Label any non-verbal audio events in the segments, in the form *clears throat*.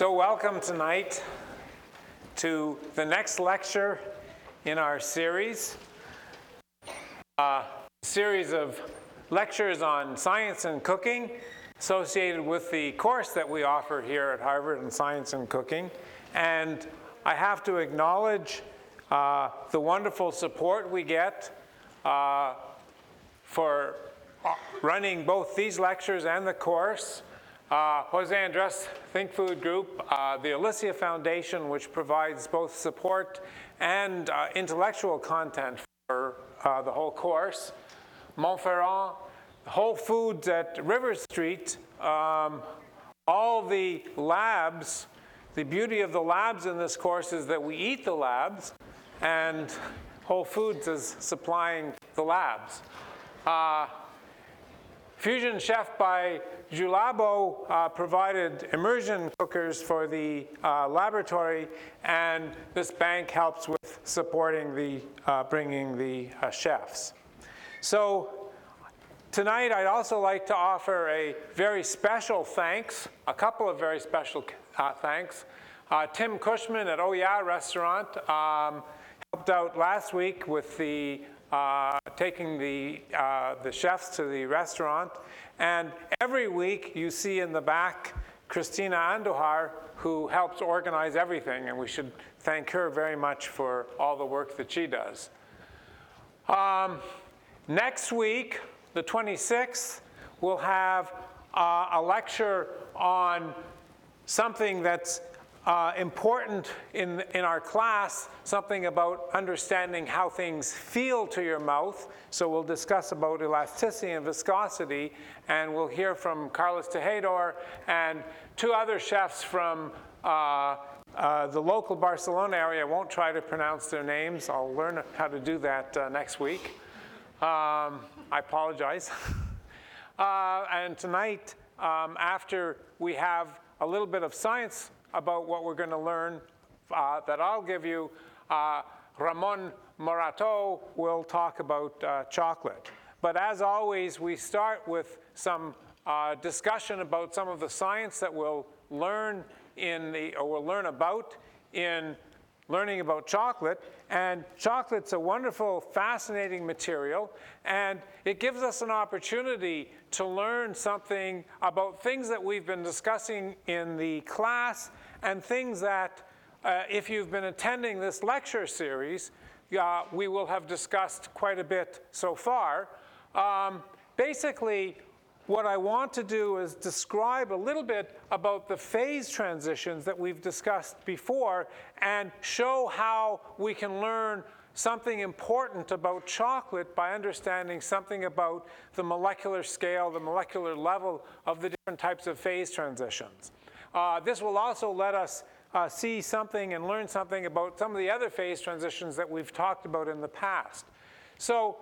So, welcome tonight to the next lecture in our series, a series of lectures on science and cooking associated with the course that we offer here at Harvard in Science and Cooking. And I have to acknowledge uh, the wonderful support we get uh, for uh, running both these lectures and the course. Uh, Jose Andres Think Food Group, uh, the Alicia Foundation, which provides both support and uh, intellectual content for uh, the whole course, Montferrand, Whole Foods at River Street, um, all the labs. The beauty of the labs in this course is that we eat the labs, and Whole Foods is supplying the labs. Uh, Fusion Chef by Julabo uh, provided immersion cookers for the uh, laboratory, and this bank helps with supporting the, uh, bringing the uh, chefs. So tonight I'd also like to offer a very special thanks, a couple of very special uh, thanks. Uh, Tim Cushman at Oh Yeah Restaurant um, helped out last week with the uh, taking the, uh, the chefs to the restaurant. And every week you see in the back Christina Andujar, who helps organize everything, and we should thank her very much for all the work that she does. Um, next week, the 26th, we'll have uh, a lecture on something that's uh, important in, in our class, something about understanding how things feel to your mouth. So we'll discuss about elasticity and viscosity, and we'll hear from Carlos Tejedor and two other chefs from uh, uh, the local Barcelona area. I won't try to pronounce their names. I'll learn how to do that uh, next week. Um, I apologize. *laughs* Uh, and tonight, um, after we have a little bit of science about what we're going to learn uh, that I'll give you, uh, Ramon Morato will talk about uh, chocolate. But as always, we start with some uh, discussion about some of the science that we'll learn in the, or we'll learn about in learning about chocolate. And chocolate's a wonderful, fascinating material, and it gives us an opportunity to learn something about things that we've been discussing in the class and things that, uh, if you've been attending this lecture series, uh, we will have discussed quite a bit so far. Um, basically, what I want to do is describe a little bit about the phase transitions that we've discussed before and show how we can learn something important about chocolate by understanding something about the molecular scale, the molecular level of the different types of phase transitions. Uh, this will also let us uh, see something and learn something about some of the other phase transitions that we've talked about in the past. So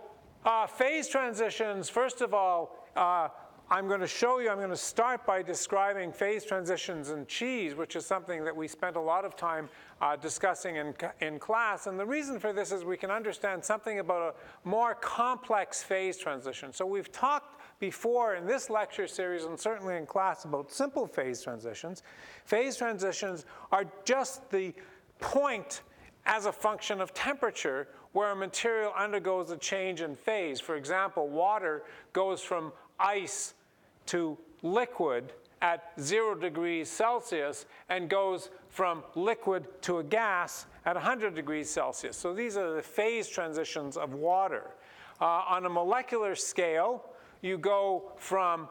uh, phase transitions, first of all, uh, I'm going to show you, I'm going to start by describing phase transitions in cheese, which is something that we spent a lot of time uh, discussing in, in class. And the reason for this is we can understand something about a more complex phase transition. So we've talked before in this lecture series and certainly in class about simple phase transitions. Phase transitions are just the point as a function of temperature where a material undergoes a change in phase. For example, water goes from ice to liquid at zero degrees Celsius and goes from liquid to a gas at 100 degrees Celsius. So these are the phase transitions of water. Uh, on a molecular scale, you go from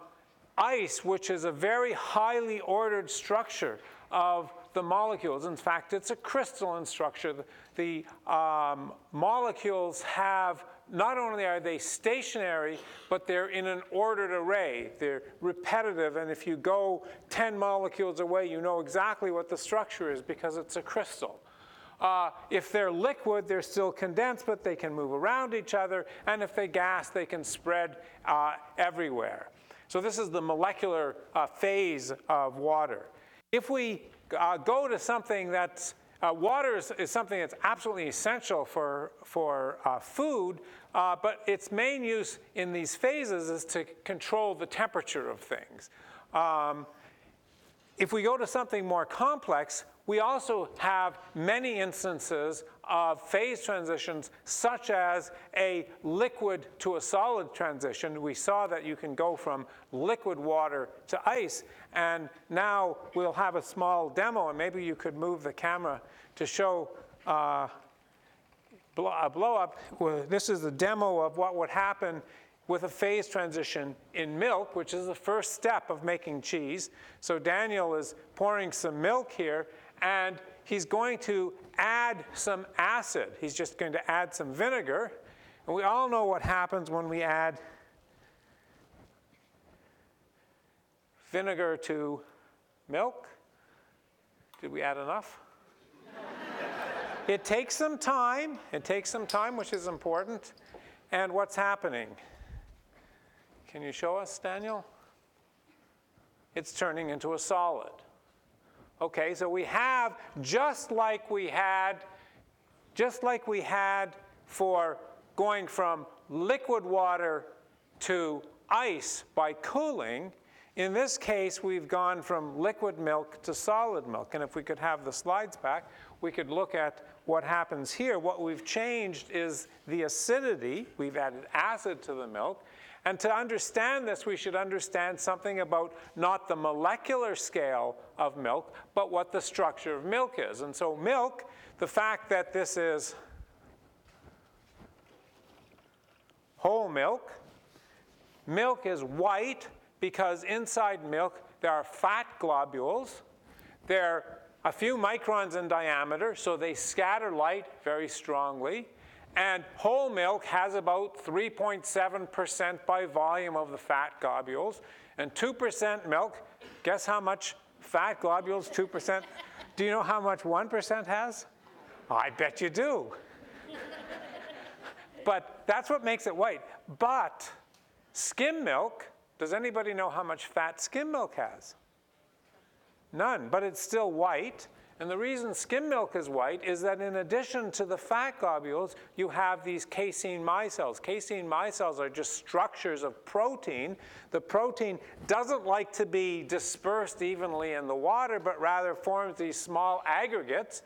ice, which is a very highly ordered structure of the molecules. In fact, it's a crystalline structure. The, the um, molecules have, not only are they stationary, but they're in an ordered array. They're repetitive, and if you go 10 molecules away, you know exactly what the structure is because it's a crystal. Uh, if they're liquid, they're still condensed, but they can move around each other. And if they gas, they can spread uh, everywhere. So this is the molecular uh, phase of water. If we uh, go to something that's uh, water is, is, something that's absolutely essential for, for uh, food, but its main use in these phases is to control the temperature of things. Um, if we go to something more complex, we also have many instances of phase transitions, such as a liquid to a solid transition. We saw that you can go from liquid water to ice, and now we'll have a small demo, and maybe you could move the camera to show uh, a blow up. This is a demo of what would happen with a phase transition in milk, which is the first step of making cheese. So Daniel is pouring some milk here, and he's going to add some acid. He's just going to add some vinegar. And we all know what happens when we add vinegar to milk. Did we add enough? it takes some time. It takes some time, which is important. And what's happening? Can you show us, Daniel? It's turning into a solid. Okay, so we have just like we had, just like we had for going from liquid water to ice by cooling, in this case, we've gone from liquid milk to solid milk. And if we could have the slides back, we could look at what happens here. What we've changed is the acidity. We've added acid to the milk. And to understand this, we should understand something about not the molecular scale of milk, but what the structure of milk is. And so, milk, the fact that this is whole milk, milk is white because inside milk there are fat globules. They're a few microns in diameter, so they scatter light very strongly. And whole milk has about 3.7% by volume of the fat globules. And 2% milk, guess how much fat globules 2%? Do you know how much 1% has? I bet you do. but that's what makes it white. But skim milk, does anybody know how much fat skim milk has? None, but it's still white. And the reason skim milk is white is that in addition to the fat globules, you have these casein micelles. Casein micelles are just structures of protein. The protein doesn't like to be dispersed evenly in the water, but rather forms these small aggregates.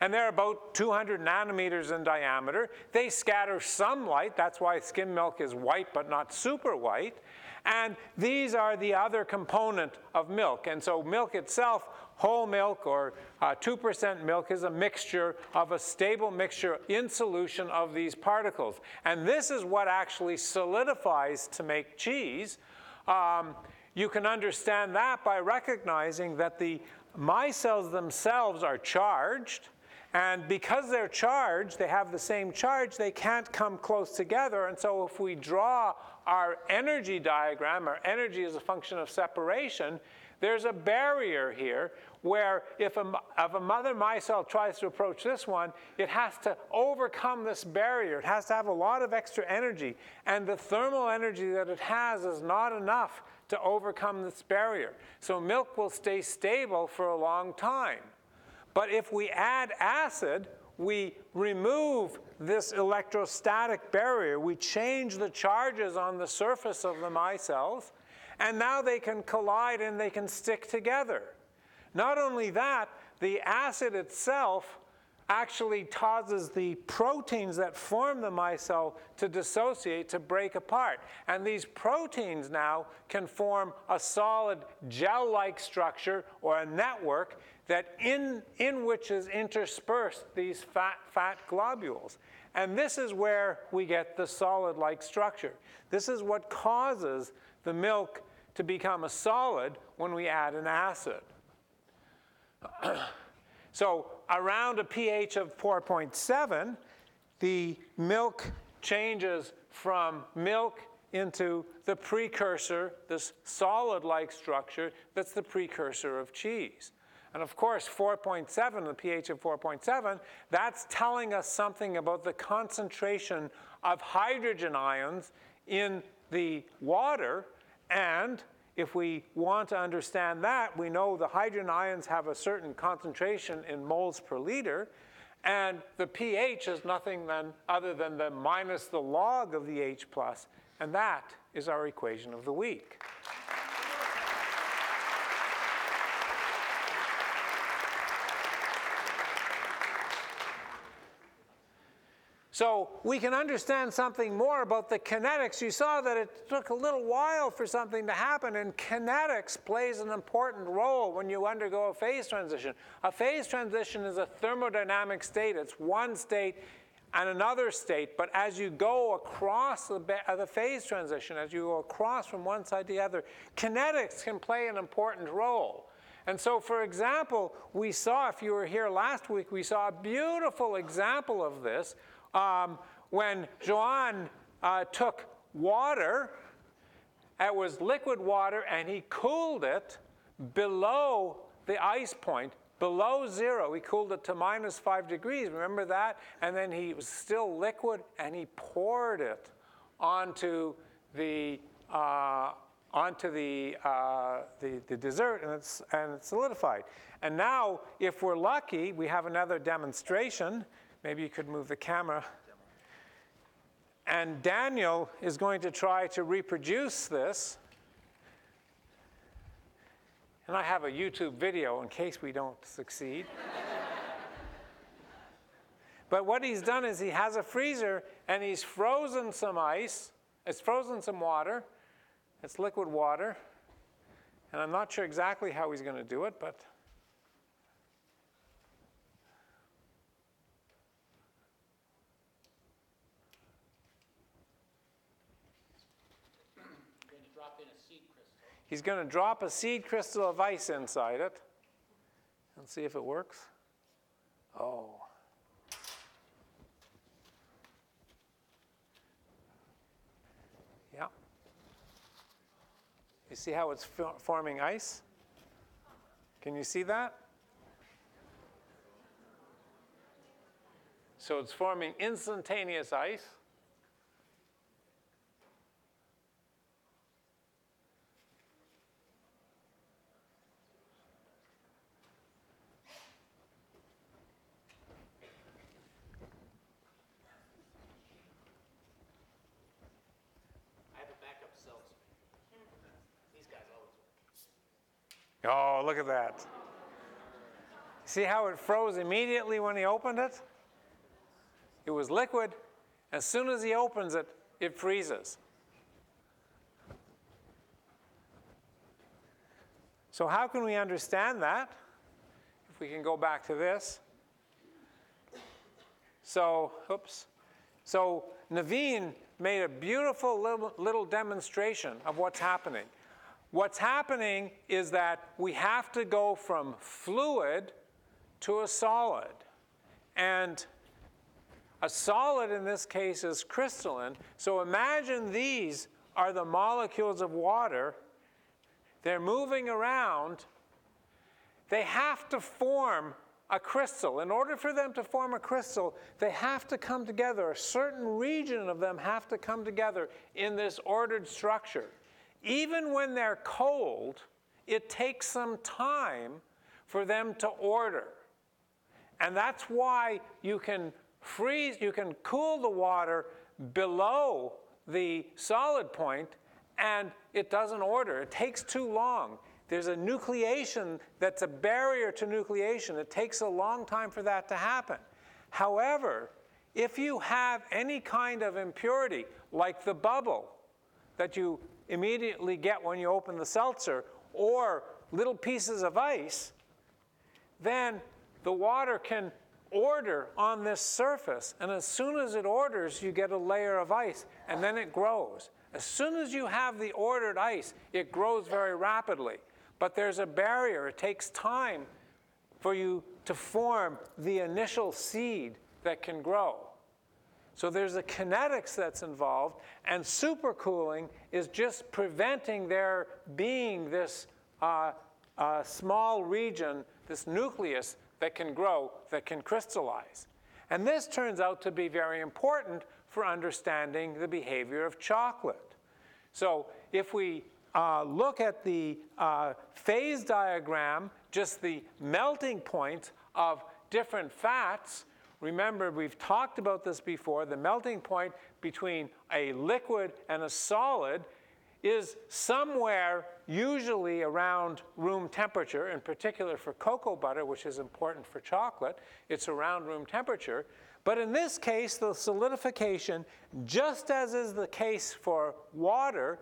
And they're about 200 nanometers in diameter. They scatter some light. That's why skim milk is white, but not super white. And these are the other component of milk. And so milk itself whole milk or uh, 2% milk is a mixture of a stable mixture in solution of these particles. And this is what actually solidifies to make cheese. Um, you can understand that by recognizing that the micelles themselves are charged. And because they're charged, they have the same charge, they can't come close together. And so if we draw our energy diagram, our energy is a function of separation, there's a barrier here where if a, if a mother micelle tries to approach this one, it has to overcome this barrier. It has to have a lot of extra energy. And the thermal energy that it has is not enough to overcome this barrier. So milk will stay stable for a long time. But if we add acid, we remove this electrostatic barrier. We change the charges on the surface of the micelles, and now they can collide and they can stick together. Not only that, the acid itself actually causes the proteins that form the micelle to dissociate, to break apart. And these proteins now can form a solid gel-like structure or a network that in, in which is interspersed these fat, fat globules. And this is where we get the solid-like structure. This is what causes the milk to become a solid when we add an acid. *clears throat* so around a pH of 4.7, the milk changes from milk into the precursor, this solid-like structure that's the precursor of cheese. And of course, 4.7, the pH of 4.7, that's telling us something about the concentration of hydrogen ions in the water and if we want to understand that, we know the hydrogen ions have a certain concentration in moles per liter, and the pH is nothing then other than the minus the log of the H plus, and that is our equation of the week. So we can understand something more about the kinetics. You saw that it took a little while for something to happen, and kinetics plays an important role when you undergo a phase transition. A phase transition is a thermodynamic state. It's one state and another state, but as you go across the, uh, phase transition, as you go across from one side to the other, kinetics can play an important role. And so, for example, we saw, if you were here last week, we saw a beautiful example of this um, when Joan uh, took water, it was liquid water, and he cooled it below the ice point, below zero. He cooled it to minus five degrees. Remember that? And then he was still liquid, and he poured it onto the uh, onto the, uh, the, the dessert, and it's and it's solidified. And now, if we're lucky, we have another demonstration. Maybe you could move the camera. And Daniel is going to try to reproduce this. And I have a YouTube video in case we don't succeed. *laughs* but what he's done is he has a freezer and he's frozen some ice. It's frozen some water. It's liquid water. And I'm not sure exactly how he's going to do it, but He's going to drop a seed crystal of ice inside it and see if it works. Oh. Yeah. You see how it's forming ice? Can you see that? So it's forming instantaneous ice. Oh, look at that. See how it froze immediately when he opened it? It was liquid. As soon as he opens it, it freezes. So, how can we understand that? If we can go back to this. So, oops. So, Naveen made a beautiful little, little demonstration of what's happening. What's happening is that we have to go from fluid to a solid. And a solid in this case is crystalline. So imagine these are the molecules of water. They're moving around. They have to form a crystal. In order for them to form a crystal, they have to come together. A certain region of them have to come together in this ordered structure even when they're cold, it takes some time for them to order. And that's why you can freeze, you can cool the water below the solid point and it doesn't order. It takes too long. There's a nucleation that's a barrier to nucleation. It takes a long time for that to happen. However, if you have any kind of impurity, like the bubble that you immediately get when you open the seltzer or little pieces of ice, then the water can order on this surface. And as soon as it orders, you get a layer of ice, and then it grows. As soon as you have the ordered ice, it grows very rapidly. But there's a barrier. It takes time for you to form the initial seed that can grow. So there's a kinetics that's involved, and supercooling is just preventing there being this uh, uh, small region, this nucleus that can grow, that can crystallize. And this turns out to be very important for understanding the behavior of chocolate. So if we uh, look at the uh, phase diagram, just the melting point of different fats, Remember, we've talked about this before. The melting point between a liquid and a solid is somewhere usually around room temperature, in particular for cocoa butter, which is important for chocolate. It's around room temperature. But in this case, the solidification, just as is the case for water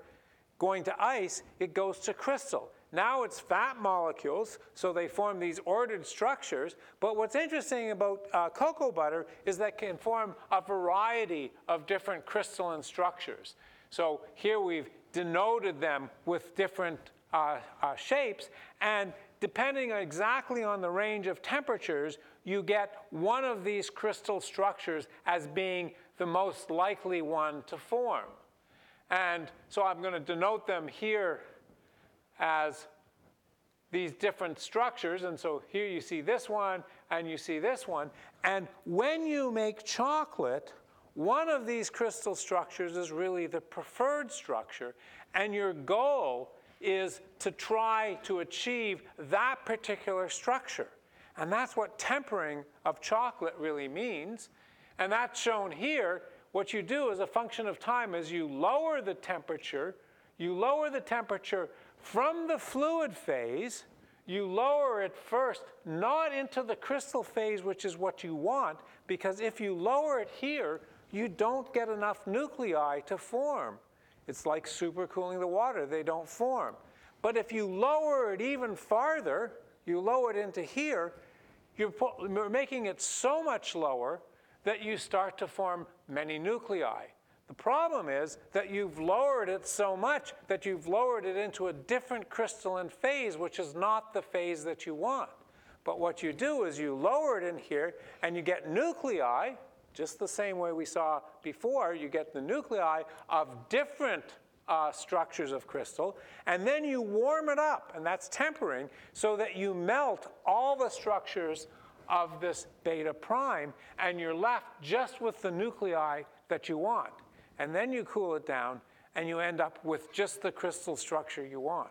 going to ice, it goes to crystal. Now it's fat molecules, so they form these ordered structures. But what's interesting about uh, cocoa butter is that it can form a variety of different crystalline structures. So here we've denoted them with different uh, uh, shapes, and depending exactly on the range of temperatures, you get one of these crystal structures as being the most likely one to form. And so I'm going to denote them here as these different structures. And so here you see this one and you see this one. And when you make chocolate, one of these crystal structures is really the preferred structure. And your goal is to try to achieve that particular structure. And that's what tempering of chocolate really means. And that's shown here. What you do as a function of time is you lower the temperature, you lower the temperature from the fluid phase, you lower it first, not into the crystal phase, which is what you want, because if you lower it here, you don't get enough nuclei to form. It's like supercooling the water, they don't form. But if you lower it even farther, you lower it into here, you're, making it so much lower that you start to form many nuclei. The problem is that you've lowered it so much that you've lowered it into a different crystalline phase, which is not the phase that you want. But what you do is you lower it in here and you get nuclei, just the same way we saw before, you get the nuclei of different uh, structures of crystal, and then you warm it up, and that's tempering, so that you melt all the structures of this beta prime, and you're left just with the nuclei that you want and then you cool it down, and you end up with just the crystal structure you want.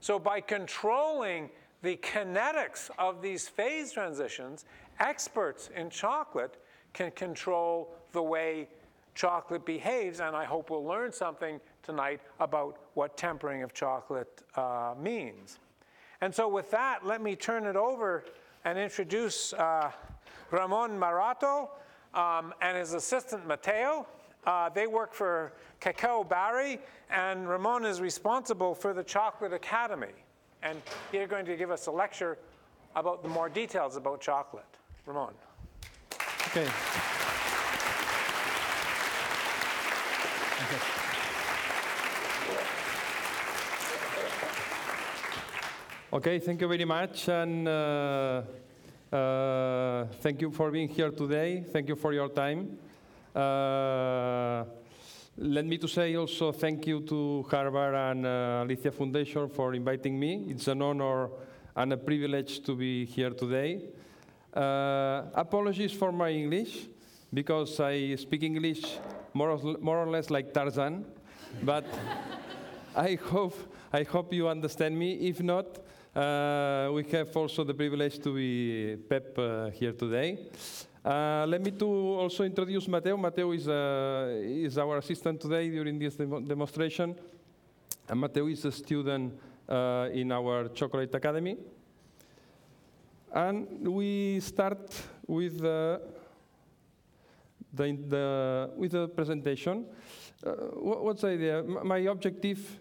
So by controlling the kinetics of these phase transitions, experts in chocolate can control the way chocolate behaves, and I hope we'll learn something tonight about what tempering of chocolate uh, means. And so with that, let me turn it over and introduce uh, Ramon Morato um, and his assistant Mateo. Uh, they work for Cacao Barry, and Ramon is responsible for the Chocolate Academy. And they're going to give us a lecture about the more details about chocolate. Ramon. Okay. Okay, thank you very much, and uh, uh, thank you for being here today. Thank you for your time. Uh, let me to say also thank you to Harvard and uh, Alicia Foundation for inviting me. It's an honor and a privilege to be here today. Uh, apologies for my English, because I speak English more or, more or less like Tarzan, but *laughs* I hope, I hope you understand me. If not, uh, we have also the privilege to be Pep uh, here today. Uh, let me to also introduce Mateo. Mateo is, uh, is our assistant today during this demo demonstration. And Mateo is a student uh, in our Chocolate Academy. And we start with the, the, with the presentation. Uh, what's the idea? My objective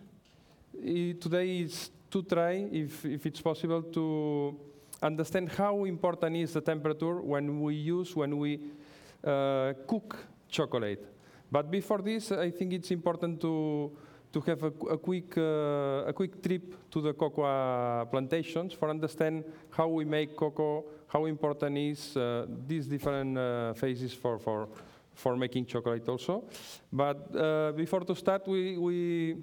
today is to try, if, if it's possible, to understand how important is the temperature when we use, when we uh, cook chocolate. But before this, I think it's important to, to have a, a quick, uh, a quick trip to the cocoa plantations for understand how we make cocoa, how important is uh, these different uh, phases for, for, for making chocolate also. But uh, before to start, we, we,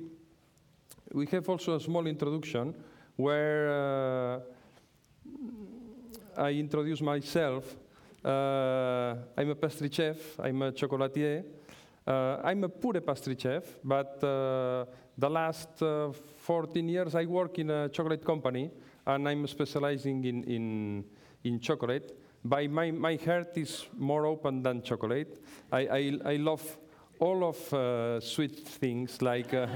we have also a small introduction where uh, I introduce myself. Uh, I'm a pastry chef, I'm a chocolatier. Uh, I'm a pure pastry chef, but uh, the last uh, 14 years I work in a chocolate company and I'm specializing in, in, in chocolate. By my, my heart is more open than chocolate. I, I, I love all of uh, sweet things like uh,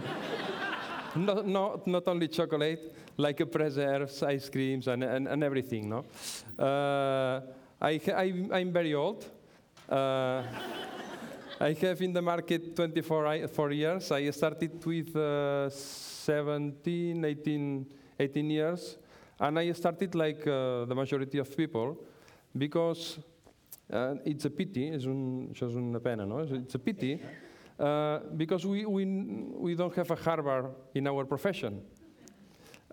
*laughs* not, not, not only chocolate, like a preserves, ice creams, and, and, and everything. No? Uh, I, I, am very old. Uh, I have in the market 24 i- four years. I started with uh, 17, 18, 18 years, and I started like uh, the majority of people because uh, it's a pity, és un, això una pena, no? It's a pity uh, because we, we, we don't have a Harvard in our profession.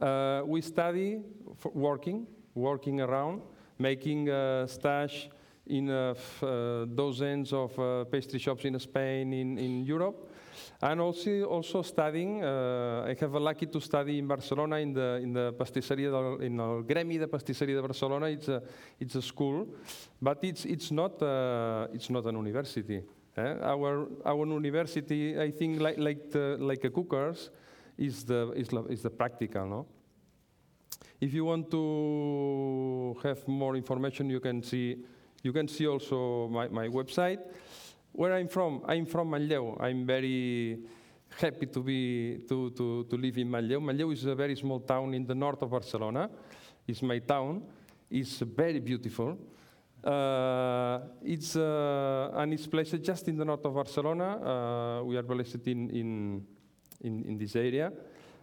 Uh, we study working, working around, making uh, stash in uh, uh, dozens of uh, pastry shops in Spain, in, in Europe, and also also studying. Uh, I have a lucky to study in Barcelona in the in the pastisseria del, in el Gremi de Pastisseria de Barcelona. It's a it's a school, but it's it's not it's not an university. eh? Our our university, I think, like like the, like a cookers, is the is, is the practical, no? If you want to have more information, you can see you can see also my, my website. Where I'm from, I'm from Manlleu. I'm very happy to be to, to, to live in Manlleu. Manlleu is a very small town in the north of Barcelona. It's my town. It's very beautiful. Uh, it's uh, and it's placed just in the north of Barcelona. Uh, we are placed in, in, in, in this area.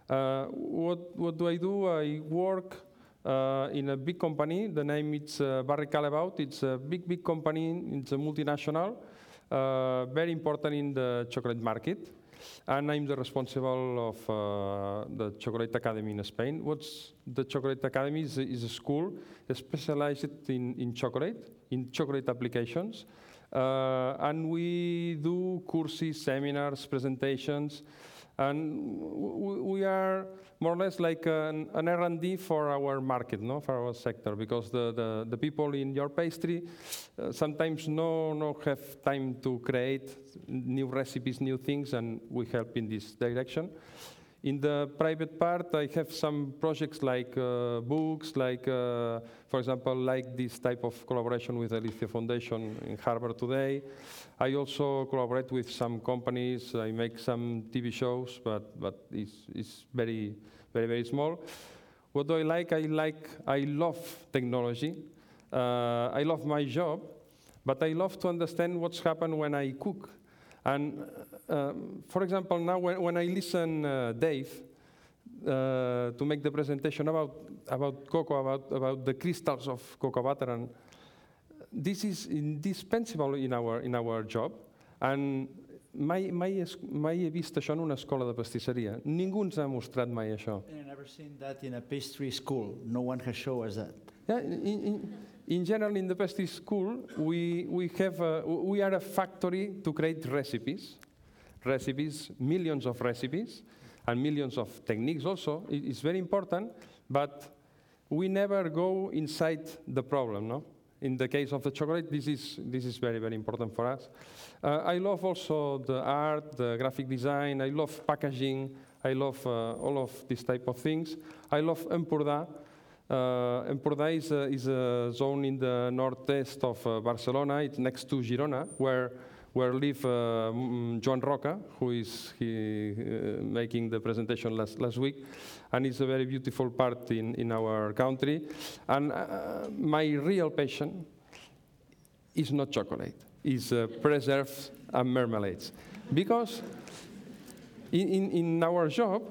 Uh, what, what do I do? I work uh, in a big company. The name is uh, Barry Callebaut. It's a big, big company. It's a multinational, very important in the chocolate market. And I'm the responsible of the Chocolate Academy in Spain. What's the Chocolate Academy is, is a school specialized in, in chocolate, in chocolate applications. Uh, and we do courses, seminars, presentations, and we are more or less like an, an R&D for our market, no, for our sector, because the, the, the people in your pastry uh, sometimes no, no have time to create new recipes, new things, and we help in this direction. In the private part, I have some projects like uh, books, like, uh, for example, like this type of collaboration with the Alicia Foundation in Harvard today. I also collaborate with some companies. I make some TV shows, but, but it's, it's very, very, very small. What do I like? I like, I love technology. Uh, I love my job, but I love to understand what's happened when I cook. And um, for example, now when, when I listen uh, Dave uh, to make the presentation about, about cocoa, about, about the crystals of cocoa butter, and this is indispensable in our, in our job. And mai, mai, es, mai he vist això en una escola de pastisseria. Ningú ens ha mostrat mai això. I've never seen that in a pastry school. No one has shown us that. Yeah, in, in, in general, in the pastry school, we, we, have a, we are a factory to create recipes, recipes, millions of recipes, and millions of techniques also. It's very important, but we never go inside the problem, no? In the case of the chocolate, this is, this is very, very important for us. Uh, I love also the art, the graphic design, I love packaging, I love uh, all of these type of things. I love Empordà. Uh, Empordà is a, is a zone in the northeast of uh, Barcelona. It's next to Girona, where where live uh, Joan Roca, who is he, uh, making the presentation last, last week, and it's a very beautiful part in, in our country. And uh, my real passion is not chocolate, it's uh, preserves and marmalades, because in, in, in our job,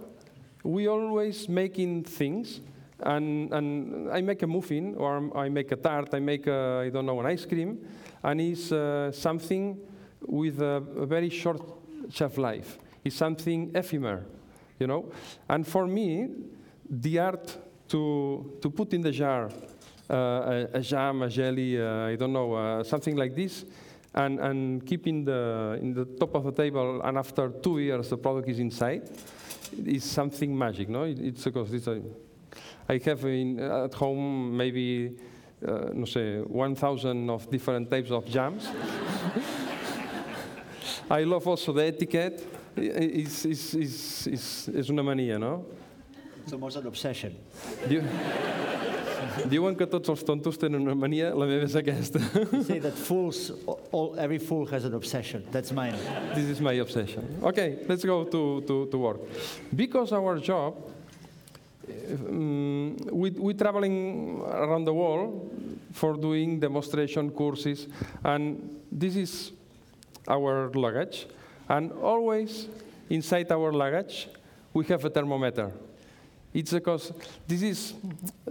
we always making things, and, and I make a muffin, or I make a tart, I make, a, I don't know, an ice cream, and it's uh, something with a, a very short shelf life. It's something ephemeral, you know? And for me, the art to, to put in the jar uh, a, a jam, a jelly, uh, I don't know, uh, something like this, and, and keep in the, in the top of the table, and after two years the product is inside, is something magic, no? It- It's because it's a, I have in, at home maybe, uh, no sé, 1,000 of different types of jams. *laughs* I love also the etiquette. It's, it's, it's, it's, és una mania, no? It's almost an obsession. Diu, *laughs* diuen que tots els tontos tenen una mania, la meva és aquesta. They say that fools, all, every fool has an obsession. That's mine. this is my obsession. Okay, let's go to, to, to work. Because our job, um, we, we traveling around the world for doing demonstration courses. And this is our luggage. And always inside our luggage, we have a thermometer. It's because this is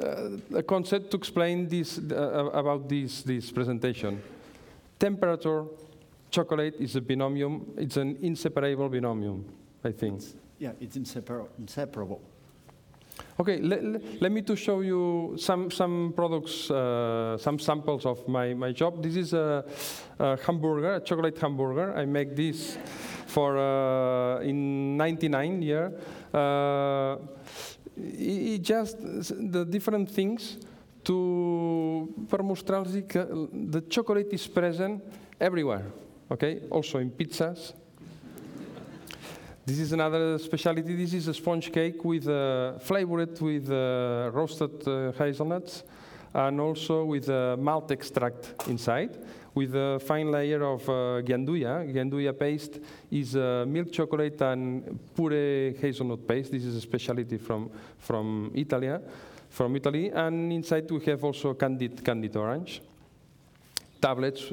uh, a concept to explain this uh, about this, this presentation. Temperature, chocolate is a binomium. It's an inseparable binomium, I think. Yeah, it's insepar- inseparable. Okay, le- le- let me to show you some, some products, uh, some samples of my, my job. This is a, a hamburger, a chocolate hamburger. I make this for uh, in 99 year. Uh, i- i- just the different things to per mostrar-los que the chocolate is present everywhere. Okay, also in pizzas, this is another specialty. This is a sponge cake with uh, flavored with uh, roasted uh, hazelnuts and also with uh, malt extract inside with a fine layer of uh, gianduja. Gianduja paste is uh, milk chocolate and pure hazelnut paste. This is a specialty from, from Italy, from Italy. And inside we have also candied, candied orange tablets.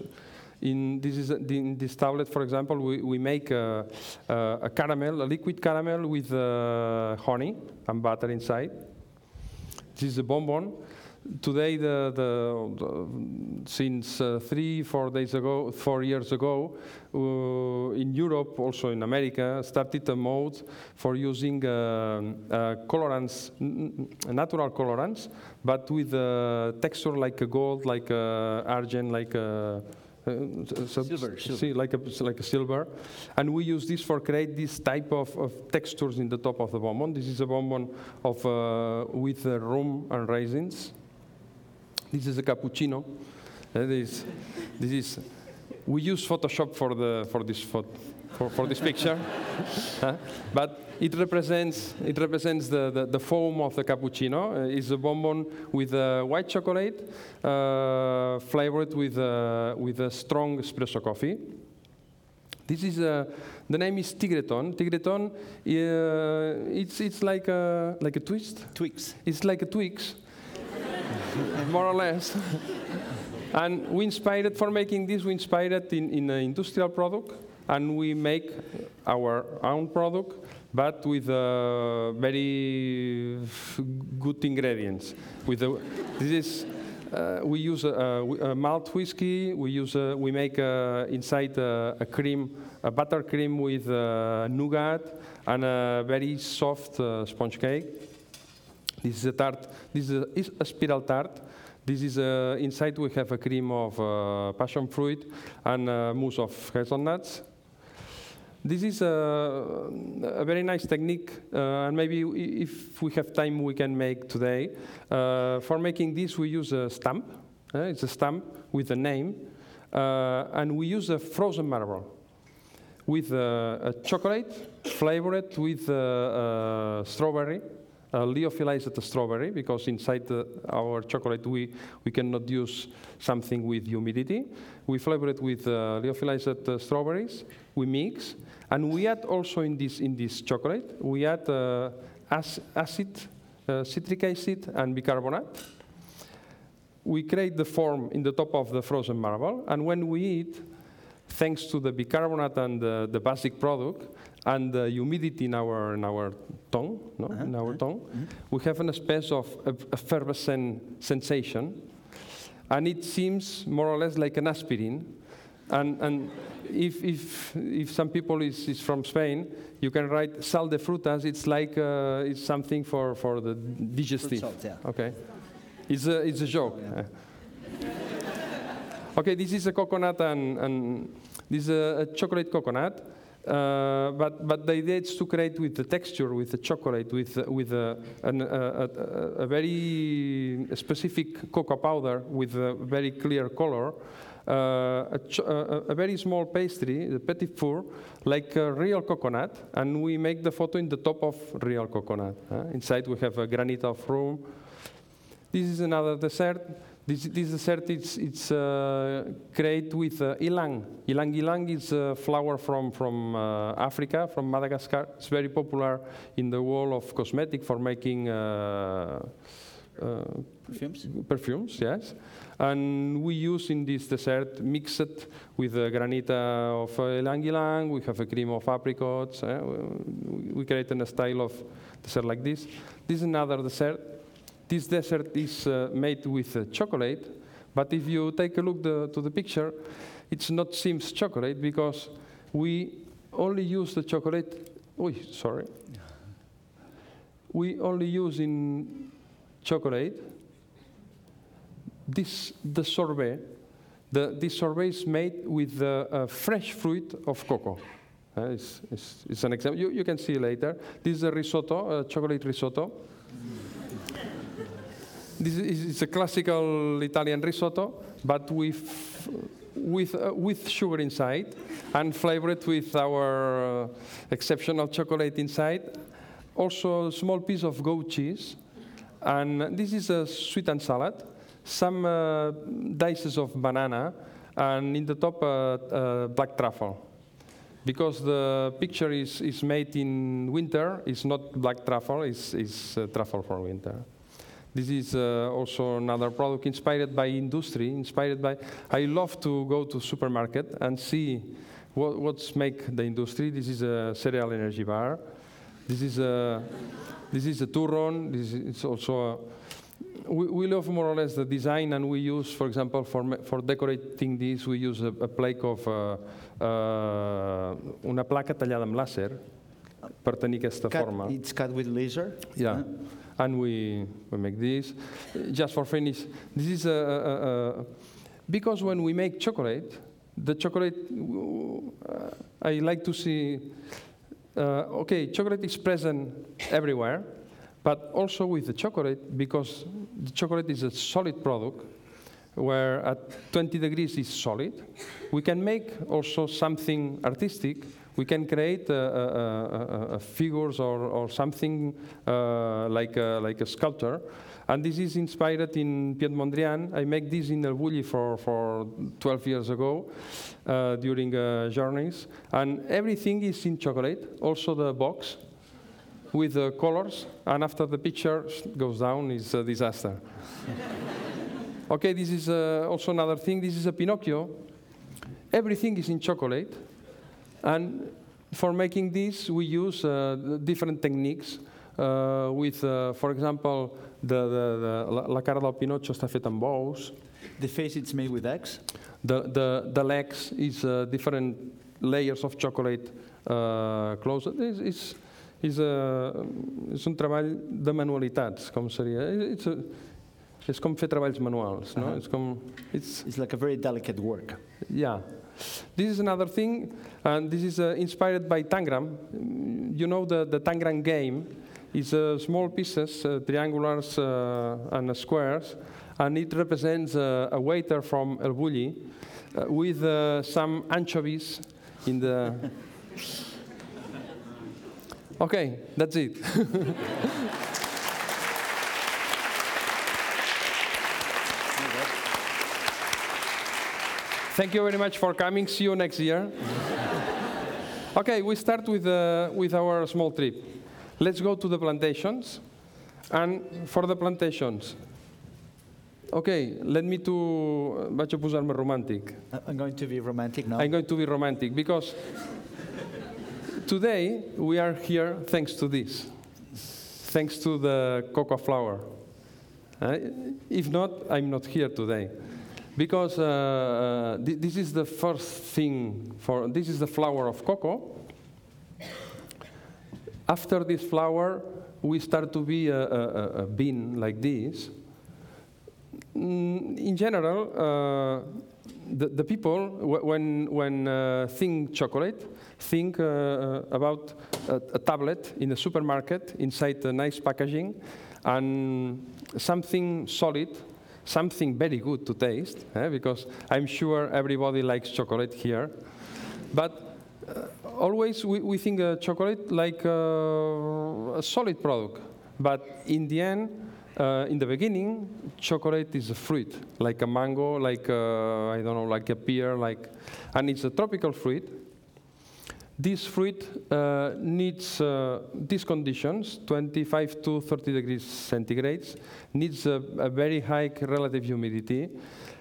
In this, is, in this tablet, for example, we, we make a, a, a caramel, a liquid caramel with uh, honey and butter inside. This is a bonbon. Today, the, the, the since uh, three, four days ago, four years ago, uh, in Europe, also in America, started a mode for using uh, colorants, natural colorants, but with a texture like a gold, like a argent, like a uh, so- Silver, silver. See, like a, like a silver. And we use this for create this type of, of textures in the top of the bonbon. This is a bonbon of, uh, with uh, rum and raisins. This is a cappuccino. Uh, this, this is, we use Photoshop for, the, for this photo. For, for this picture, Huh? but it represents it represents the, the, the foam of the cappuccino. Uh, it's a bonbon with uh, white chocolate, uh, flavored with uh, with a strong espresso coffee. This is uh, the name is Tigreton. Tigreton, uh, it's it's like a like a twist. Twix. It's like a Twix, *laughs* more or less. *laughs* and we inspired for making this. We inspired in in an industrial product, and we make our own product, but with uh, very good ingredients. With the, this is. Uh, we use a, a, a malt whiskey. We use a, we make uh inside a, a cream, a butter cream with uh, nougat and a very soft uh, sponge cake. This is a tart. This is a, is a spiral tart. This is a, inside we have a cream of uh, passion fruit and a mousse of hazelnuts. This is a, a very nice technique, uh, and maybe if we have time, we can make today. Uh, for making this, we use a stamp. uh, it's a stamp with a name, uh, and we use a frozen marble with a chocolate flavored with uh, uh, strawberry, uh, lyophilized strawberry, because inside the, our chocolate we, we cannot use something with humidity. We flavor it with lyophilized strawberries, we mix, and we add also in this, in this chocolate, we add uh, acid, uh, citric acid, and bicarbonate we create the form in the top of the frozen marble, and when we eat, thanks to the bicarbonate and the, the basic product and the humidity in our, in our tongue, no? in our tongue, we have an space of eff- effervescent sensation, and it seems more or less like an aspirin. And, and if, if, if some people is, is from Spain, you can write sal de frutas. It's like uh, it's something for, for the digestive. salt, yeah. Okay, it's a it's a joke. Uh, *laughs* Okay, this is a coconut and, and this is a, a chocolate coconut. Uh, but, but the idea is to create with the texture, with the chocolate, with, with a, an, a, a, a very specific cocoa powder with a very clear color, a, cho- a, a very small pastry, the petit four, like a real coconut, and we make the photo in the top of real coconut. uh. Inside we have a granite of room, this is another dessert. This, this dessert is it's uh, created with uh, ilang. Ilang ilang is a flower from, from uh, Africa, from Madagascar. It's very popular in the world of cosmetic for making uh, uh, Perfumes? perfumes, yes. And we use in this dessert, mix it with the granita of ylang ylang, we have a cream of apricots, eh, we, we create a style of dessert like this. This is another dessert. This dessert is uh, made with uh, chocolate, but if you take a look the, to the picture, it's not seems chocolate because we only use the chocolate, oh, sorry. We only use in chocolate this the sorbet. The, this sorbet is made with the uh, fresh fruit of cocoa. Uh, it's, it's, it's an example. You, you can see later. This is a risotto, a chocolate risotto. this is a classical Italian risotto, but with with uh, with sugar inside and flavored with our uh, exceptional chocolate inside. Also, a small piece of goat cheese, and this is a sweet and salad. Some uh, dices of banana, and in the top, uh, uh, black truffle. Because the picture is, is made in winter, it's not black truffle, it's, it's uh, truffle for winter. This is uh, also another product inspired by industry, inspired by, I love to go to supermarket and see what, what's make the industry. This is a cereal energy bar. This is a, this is a turron. This is also a, we, we love more or less the design and we use, for example, for, for decorating this, we use a, a plaque of, uh, uh, una placa tallada amb làser per tenir aquesta Cut, forma. it's cut with laser. Yeah, and we, we make this. Just for finish, this is a, a, a, because when we make chocolate, the chocolate, uh, I like to see, uh, okay, chocolate is present everywhere, but also with the chocolate, because the chocolate is a solid product, where at 20 degrees is solid. We can make also something artistic. We can create uh, uh, uh, figures or, or something uh, like, a, like a sculptor. And this is inspired in Piet Mondrian. I make this in El Bulli for, for 12 years ago uh, during uh, journeys. And everything is in chocolate, also the box with the colors. And after the picture goes down, it's a disaster. *laughs* Okay, this is uh, also another thing. This is a Pinocchio. Everything is in chocolate. And for making this, we use uh, different techniques. Uh, with, uh, for example, the, the, the, la, cara del Pinocchio està feta amb. The face it's made with eggs. The, the, the legs is uh, different layers of chocolate uh, close. It's, it's, és, uh, és un treball de manualitats, com seria. It's a, és com fer treballs manuals, no? Uh-huh. És com... It's, It's like a very delicate work. yeah. This is another thing, and this is uh, inspired by Tangram. You know the, the Tangram game is uh, small pieces, uh, triangulars uh, and squares, and it represents uh, a waiter from El Bulli uh, with uh, some anchovies in the... *laughs* okay, that's it. *laughs* Thank you very much for coming. See you next year. *laughs* okay, we start with, uh, with our small trip. Let's go to the plantations. And for the plantations, okay, let me to... Vaig a posar-me romàntic. I'm going to be romantic now. I'm going to be romantic because today we are here thanks to this, thanks to the cocoa flower. Uh, if not, I'm not here today. Because uh, uh, thi- this is the first thing for, this is the flower of cocoa. After this flower, we start to be a, a, a- a bean like this. Mm, in general, uh, the, the people, when, when uh, think chocolate, think uh, uh, about a, a tablet in a supermarket inside a nice packaging and something solid, something very good to taste, eh, because I'm sure everybody likes chocolate here. But uh, always we, we think uh, chocolate like uh, a solid product. But in the end, uh, in the beginning, chocolate is a fruit, like a mango, like uh, I don't know, like a pear, like, and it's a tropical fruit. This fruit uh, needs uh, these conditions, 25 to 30 degrees centigrades, needs a, a very high relative humidity,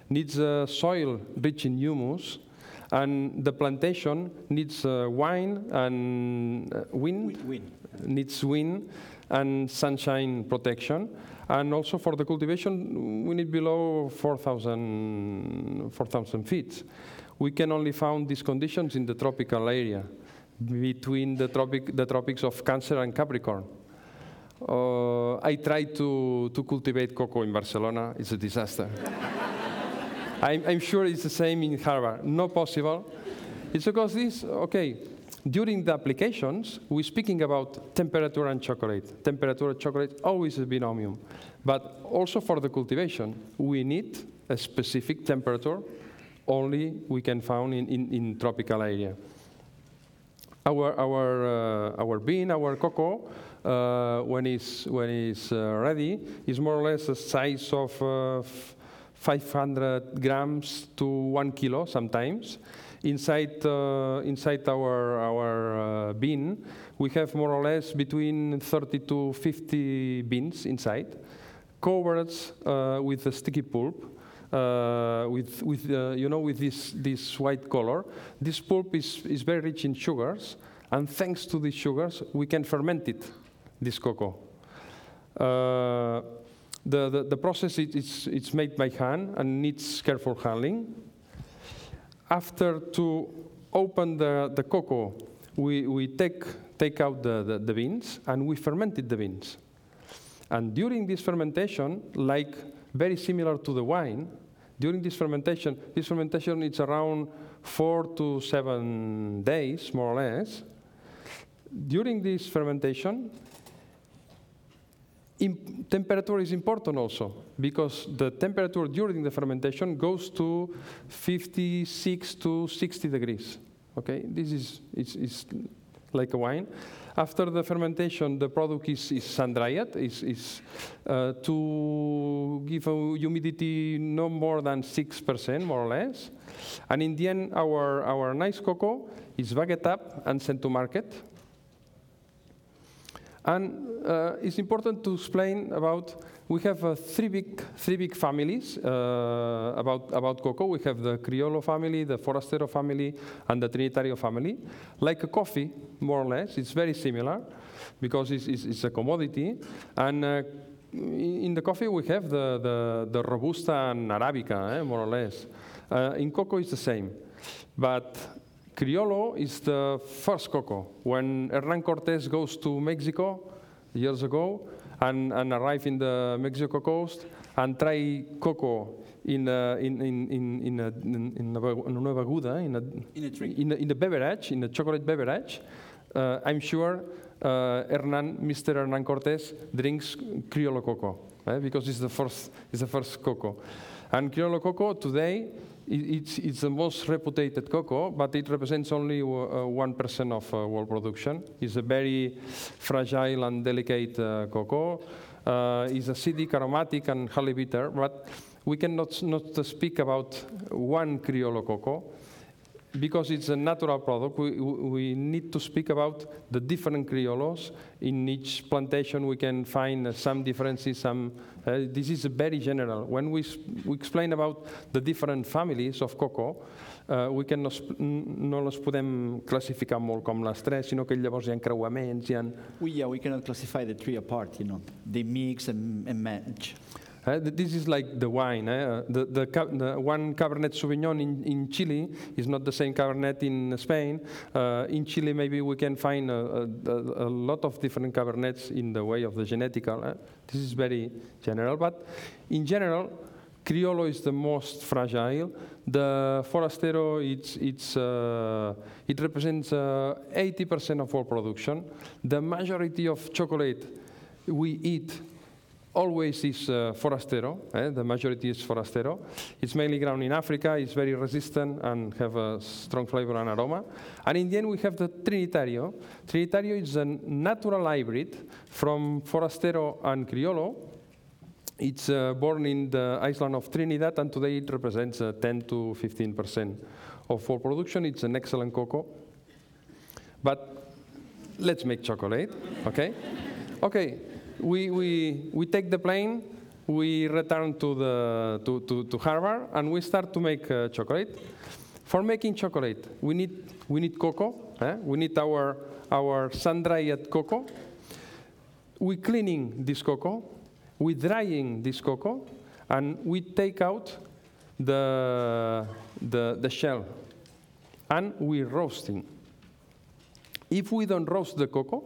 needs a soil rich in humus, and the plantation needs uh, wine and uh, wind, Win. needs wind and sunshine protection. And also for the cultivation, we need below 4,000 4,000 feet. We can only find these conditions in the tropical area, between the, tropic, the tropics of Cancer and Capricorn. Uh, I tried to, to cultivate cocoa in Barcelona. It's a disaster. *laughs* I'm, I'm sure it's the same in Harvard. Not possible. It's because this, okay, during the applications, we're speaking about temperature and chocolate. Temperature chocolate always a binomium. But also for the cultivation, we need a specific temperature only we can find in, in, in tropical area. Our, our, uh, our bean, our cocoa, uh, when it's, when it's uh, ready, is more or less the size of uh, f- 500 grams to one kilo sometimes. Inside, uh, inside our, our uh, bean, we have more or less between 30 to 50 beans inside, covered uh, with a sticky pulp. Uh, with, with uh, you know, with this, this white color. This pulp is, is very rich in sugars, and thanks to these sugars, we can ferment it, this cocoa. The, the, the process it, it's, it's made by hand and needs careful handling. After to open the, the cocoa, we, we take, take out the, the, the beans and we fermented the beans. And during this fermentation, like very similar to the wine, during this fermentation, this fermentation is around four to seven days, more or less. During this fermentation, temperature is important also because the temperature during the fermentation goes to 56 to 60 degrees. Okay, this is it's, it's like a wine. After the fermentation, the product is, is sun-dried, is, is uh, to give a humidity no more than 6%, more or less. And in the end, our, our nice cocoa is bagged up and sent to market. And uh, it's important to explain about, we have uh, three, big, three big families uh, about, about cocoa. We have the Criollo family, the Forastero family, and the Trinitario family. Like a coffee, more or less, it's very similar because it's, it's, it's a commodity. And uh, in the coffee, we have the, the, the Robusta and Arabica, eh, more or less. Uh, in cocoa, it's the same. But Criollo is the first cocoa. When Hernan Cortés goes to Mexico years ago and, and arrive in the Mexico coast and try cocoa in a, in, in, in, in, a, in, in, a, in una beguda, in a, In a drink. in a, in a beverage, in a chocolate beverage, uh, I'm sure uh, Hernan, Mr. Hernan Cortés drinks Criollo cocoa eh, because it's the first, it's the first cocoa. And Criollo cocoa today, it's, it's the most reputed cocoa, but it represents only uh, 1% of uh, world production. It's a very fragile and delicate uh, cocoa. Uh, it's acidic, aromatic, and highly bitter, but we cannot not speak about one Criollo cocoa because it's a natural product, we, we need to speak about the different criollos. In each plantation, we can find uh, some differences. Some uh, this is very general. When we, we explain about the different families of cocoa, uh, we can no, no les podem classificar molt com les tres, sinó que llavors hi ha encreuaments, hi ha We, yeah, we cannot classify the three apart, you know. They mix and, and match. Uh, this is like the wine. Eh? Uh, The, the, the one Cabernet Sauvignon in, in Chile is not the same Cabernet in Spain. Uh, in Chile, maybe we can find a, a, a lot of different Cabernets in the way of the genetical. eh? This is very general, but in general, Criollo is the most fragile. The Forastero, it's, it's, uh, it represents uh, 80% of all production. The majority of chocolate we eat always is uh, forastero. eh, The majority is forastero. It's mainly grown in Africa. It's very resistant and have a strong flavor and aroma. And in the end, we have the Trinitario. Trinitario is a natural hybrid from forastero and criollo. It's uh, born in the island of Trinidad, and today it represents uh, 10 to 15 percent of all production. It's an excellent cocoa. but let's make chocolate, okay? okay, we, we, we take the plane, we return to, the, to, to, to Harvard, and we start to make uh, chocolate. For making chocolate, we need, we need cocoa, eh? we need our, our sun-dried cocoa. We cleaning this cocoa, we drying this cocoa, and we take out the, the, the shell, and we roasting. If we don't roast the cocoa,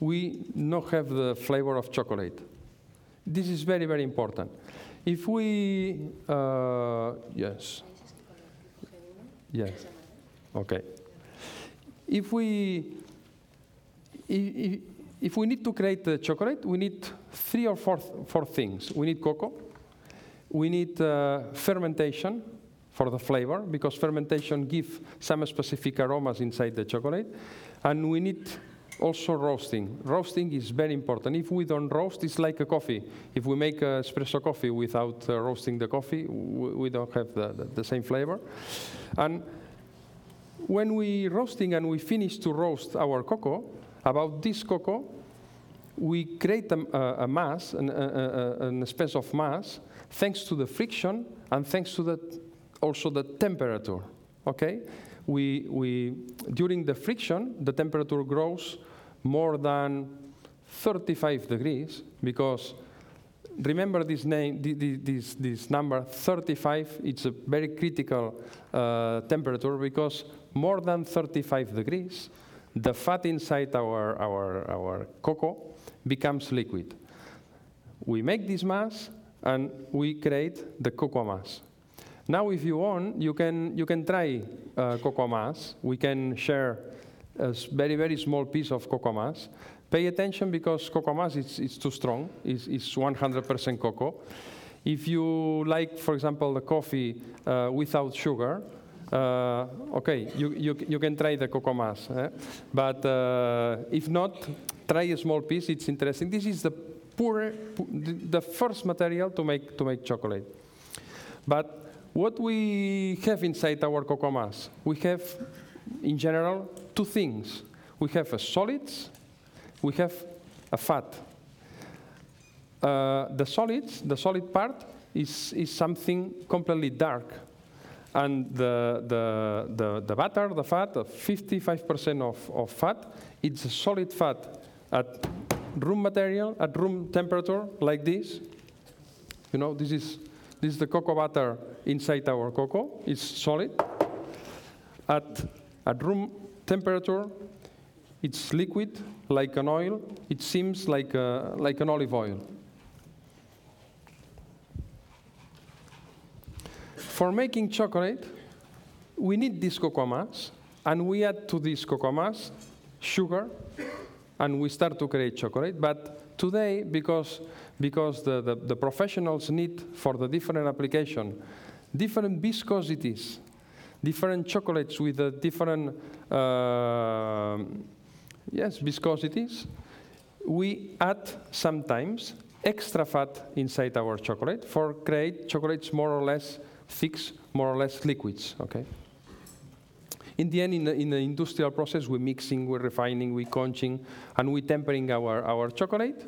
we not have the flavor of chocolate. This is very, very important. If we, uh, yes, yes, okay. If we, if, if we need to create the chocolate, we need three or four, four things. We need cocoa, we need uh, fermentation for the flavor, because fermentation gives some specific aromas inside the chocolate, and we need also roasting. Roasting is very important. If we don't roast, it's like a coffee. If we make a espresso coffee without uh, roasting the coffee, we don't have the, the, the, same flavor. And when we roasting and we finish to roast our cocoa, about this cocoa, we create a, a mass, an, a, an space of mass, thanks to the friction and thanks to the, also the temperature. Okay? We, we, during the friction, the temperature grows more than 35 degrees because remember this name, this, this number 35, it's a very critical uh, temperature because more than 35 degrees, the fat inside our, our, our cocoa becomes liquid. We make this mass and we create the cocoa mass. Now, if you want, you can, you can try uh, cocoa mass. We can share a very, very small piece of cocoa mass. Pay attention because cocoa mass is, is too strong, it's, it's 100% cocoa. If you like, for example, the coffee uh, without sugar, uh, okay, you, you, you can try the cocoa mass. Eh? But uh, if not, try a small piece, it's interesting. This is the, poor, the first material to make, to make chocolate. But what we have inside our cocoa mass? We have, in general, two things. We have a solids, we have a fat. Uh, the solids, the solid part, is, is something completely dark. And the, the, the, the butter, the fat, 55% of, of fat, it's a solid fat at room material, at room temperature, like this. You know, this is, this is the cocoa butter inside our cocoa. It's solid. At, at room temperature, it's liquid, like an oil. It seems like, a, like an olive oil. For making chocolate, we need this cocoa mass, and we add to this cocoa mass sugar, and we start to create chocolate. But today, because, because the, the, the professionals need for the different application, different viscosities, different chocolates with different uh, yes viscosities, we add sometimes extra fat inside our chocolate for create chocolates more or less fix more or less liquids, okay? In the end, in the, in the industrial process, we're mixing, we're refining, we're conching, and we're tempering our, our chocolate.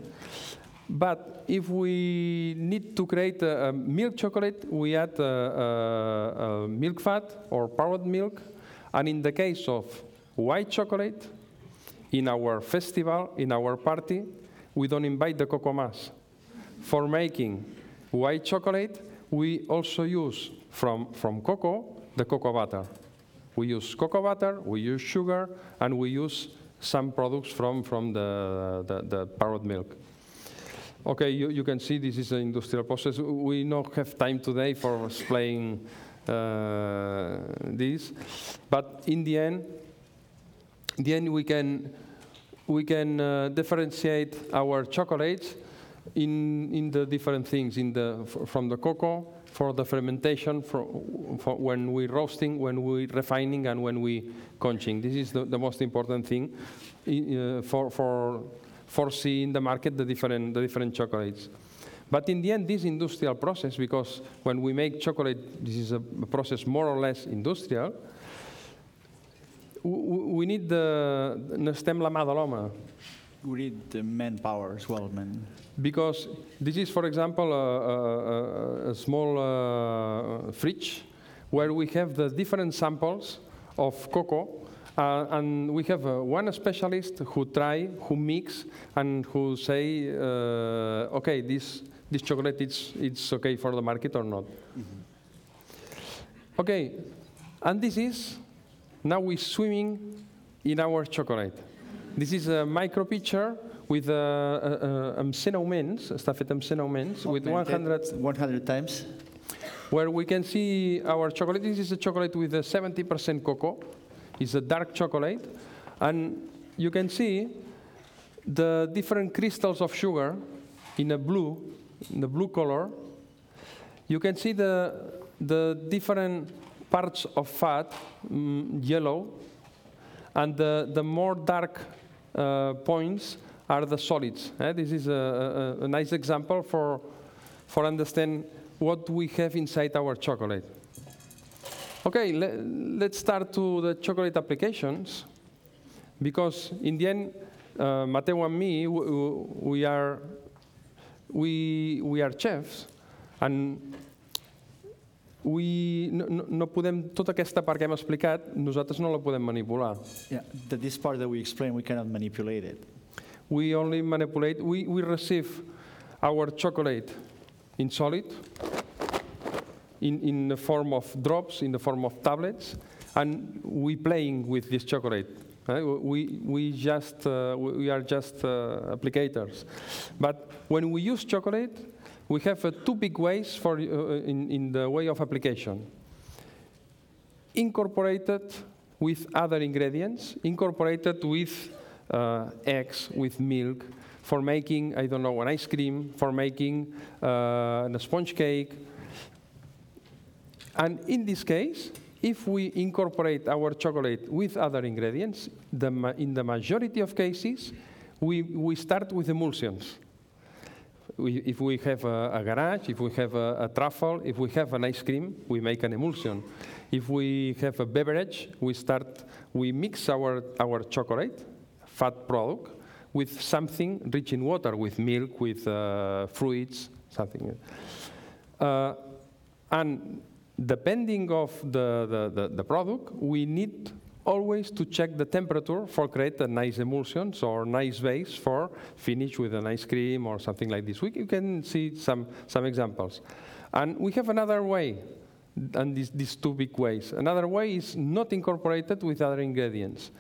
But if we need to create a, a milk chocolate, we add a, a, milk fat or powdered milk. And in the case of white chocolate, in our festival, in our party, we don't invite the cocoa mass. For making white chocolate, we also use from, from cocoa the cocoa butter. We use cocoa butter, we use sugar, and we use some products from, from the, the, the powdered milk. Okay, you, you, can see this is an industrial process. We don't have time today for explaining uh, this, but in the end, in the end we can we can uh, differentiate our chocolates in, in the different things, in the, from the cocoa, for the fermentation, for, for when we're roasting, when we're refining, and when we're conching. This is the, the most important thing uh, for, for foreseeing the market the different, the different chocolates. But in the end, this industrial process, because when we make chocolate, this is a process more or less industrial, we need the, necessitem la mà de l'home. We need the manpower as well, man. Because this is, for example, a, a- a, a small uh, fridge where we have the different samples of cocoa, uh, and we have uh, one specialist who try, who mix, and who say, uh, okay, this this chocolate it's it's okay for the market or not. Okay, and this is now we're swimming in our chocolate. This is a micro picture with uh, uh, uh, amb 100 augments, està fet amb 100 augments, with 100, 100 times. where we can see our chocolate. This is a chocolate with a 70% cocoa. It's a dark chocolate. And you can see the different crystals of sugar in a blue, in the blue color. You can see the, the different parts of fat, mm, yellow, and the, the more dark uh, points are the solids. eh? This is a, a, a nice example for, for understand what we have inside our chocolate. Okay, le, let's start to the chocolate applications, because in the end, uh, Mateo and me, we are, we, we are chefs, and we, no, no- no podem, tota aquesta part que hem explicat, nosaltres no la podem manipular. Yeah, the, this part that we explain, we cannot manipulate it. We only manipulate, we, we receive our chocolate in solid, in, in the form of drops, in the form of tablets, and we playing with this chocolate. eh? We, we, just, uh, we are just uh, applicators. But when we use chocolate, we have uh, two big ways for, uh, in, in the way of application. Incorporated with other ingredients, incorporated with uh, eggs, with milk, for making, I don't know, an ice cream, for making uh, a sponge cake. And in this case, if we incorporate our chocolate with other ingredients, the in the majority of cases, we, we start with emulsions. We, if we have a, a ganache, if we have a, a truffle, if we have an ice cream, we make an emulsion. If we have a beverage, we start, we mix our, our chocolate, fat product, with something rich in water, with milk, with uh, fruits, something. Uh, and depending of the, the, the, the product, we need always to check the temperature for create a nice emulsions or nice base for finish with an ice cream or something like this. We, you can see some, some examples. And we have another way, and these, these two big ways. Another way is not incorporated with other ingredients.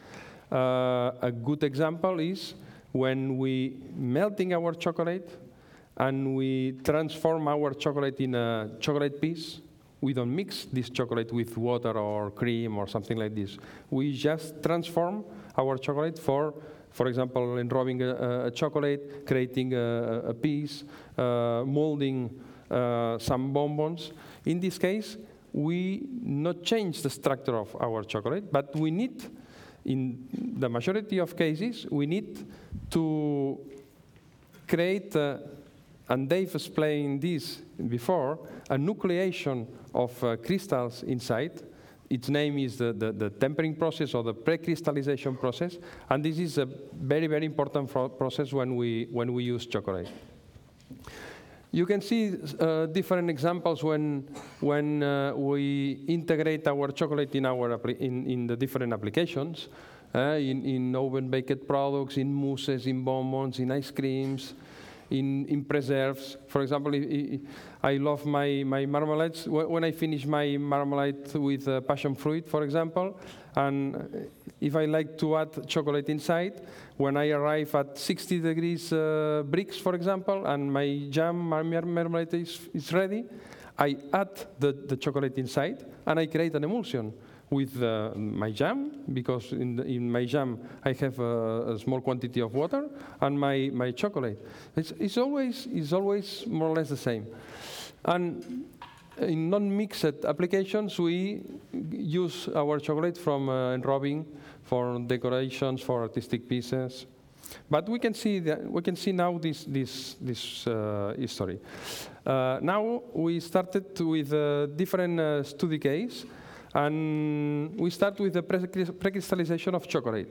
Uh, a good example is when we melting our chocolate and we transform our chocolate in a chocolate piece. We don't mix this chocolate with water or cream or something like this. We just transform our chocolate for, for example, enrobing a, a chocolate, creating a, a piece, uh, molding uh, some bonbons. In this case, we not change the structure of our chocolate, but we need, in the majority of cases, we need to create, uh, and Dave explained this before, a nucleation of uh, crystals inside. Its name is the, the, the tempering process or the pre-crystallization process, and this is a very, very important process when we, when we use chocolate. You can see uh, different examples when, when uh, we integrate our chocolate in, our in, in the different applications, uh, in, in oven-baked products, in mousses, in bonbons, in ice creams, in, in preserves. For example, I, love my, my marmalades. When I finish my marmalade with uh, passion fruit, for example, and if I like to add chocolate inside, when I arrive at 60 degrees uh, Brix, for example, and my jam, marmalade is, is ready, I add the, the chocolate inside and I create an emulsion with uh, my jam, because in, the, in my jam I have a, a small quantity of water, and my, my chocolate. It's, it's, always, it's always more or less the same. And in non-mixed applications, we use our chocolate from uh, enrobing for decorations, for artistic pieces. But we can see that we can see now this this this uh, history. Uh, now we started with a different uh, study case, And we start with the pre- precrystallization of chocolate.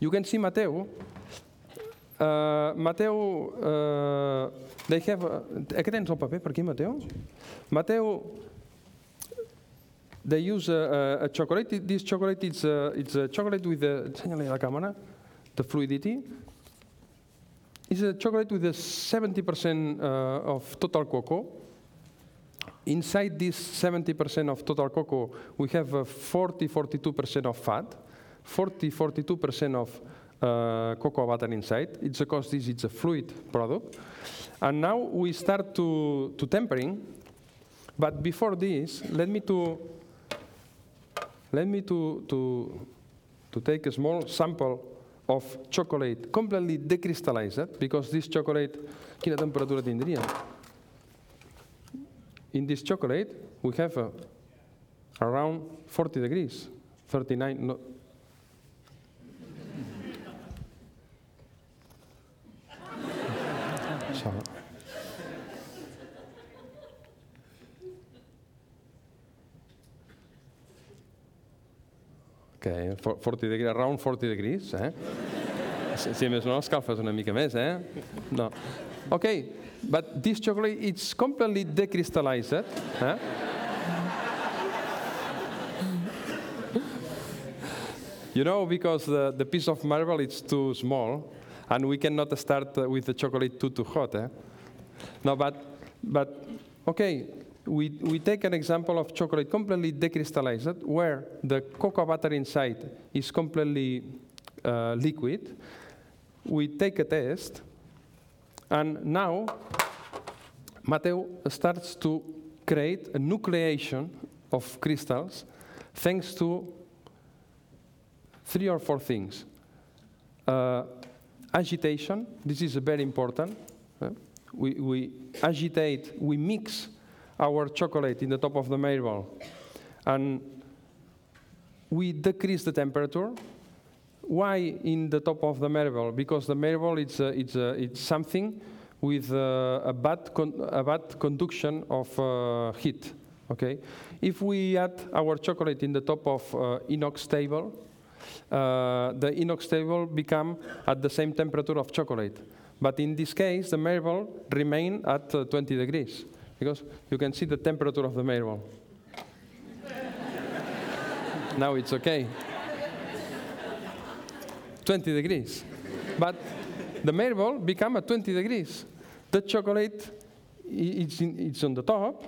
You can see Mateo. Uh, uh, they have... Uh, què tens el paper per aquí? Mateo, they use a, a, a chocolate. This chocolate is a, it's a chocolate with the... Enseñale a la cámara. The fluidity. It's a chocolate with a 70% uh, of total cocoa. Inside this 70% of total cocoa, we have a 40 42% of fat, 40 42% of uh, cocoa butter inside. It's because this is a fluid product. And now we start to, to tempering. But before this, let me to let me to, to, to take a small sample of chocolate completely decrystallized, because this chocolate, quina temperatura tindria? In this chocolate, we have uh, around 40 degrees, 39, no, Okay, for- 40 degrees, around 40 degrees, eh? si, si més no, escalfes una mica més, eh? No. Okay, but this chocolate, it's completely decrystallized, eh? You know, because the, the piece of marble is too small, and we cannot start with the chocolate too too hot. Eh? No, but but okay, we we take an example of chocolate completely decrystallized, where the cocoa butter inside is completely uh, liquid. We take a test, and now Mateo starts to create a nucleation of crystals, thanks to three or four things. Uh, agitation, this is very important. uh, we, we agitate, we mix our chocolate in the top of the marble, and we decrease the temperature. Why in the top of the marble? Because the marble it's, a, it's, a, it's something with uh, a, bad a bad conduction of uh, heat. Okay, if we add our chocolate in the top of uh, inox table, uh, the inox table become at the same temperature of chocolate. But in this case, the marble remain at uh, 20 degrees because you can see the temperature of the marble. *laughs* now it's okay. 20 degrees. But the marble become at 20 degrees. The chocolate it's, in, it's on the top,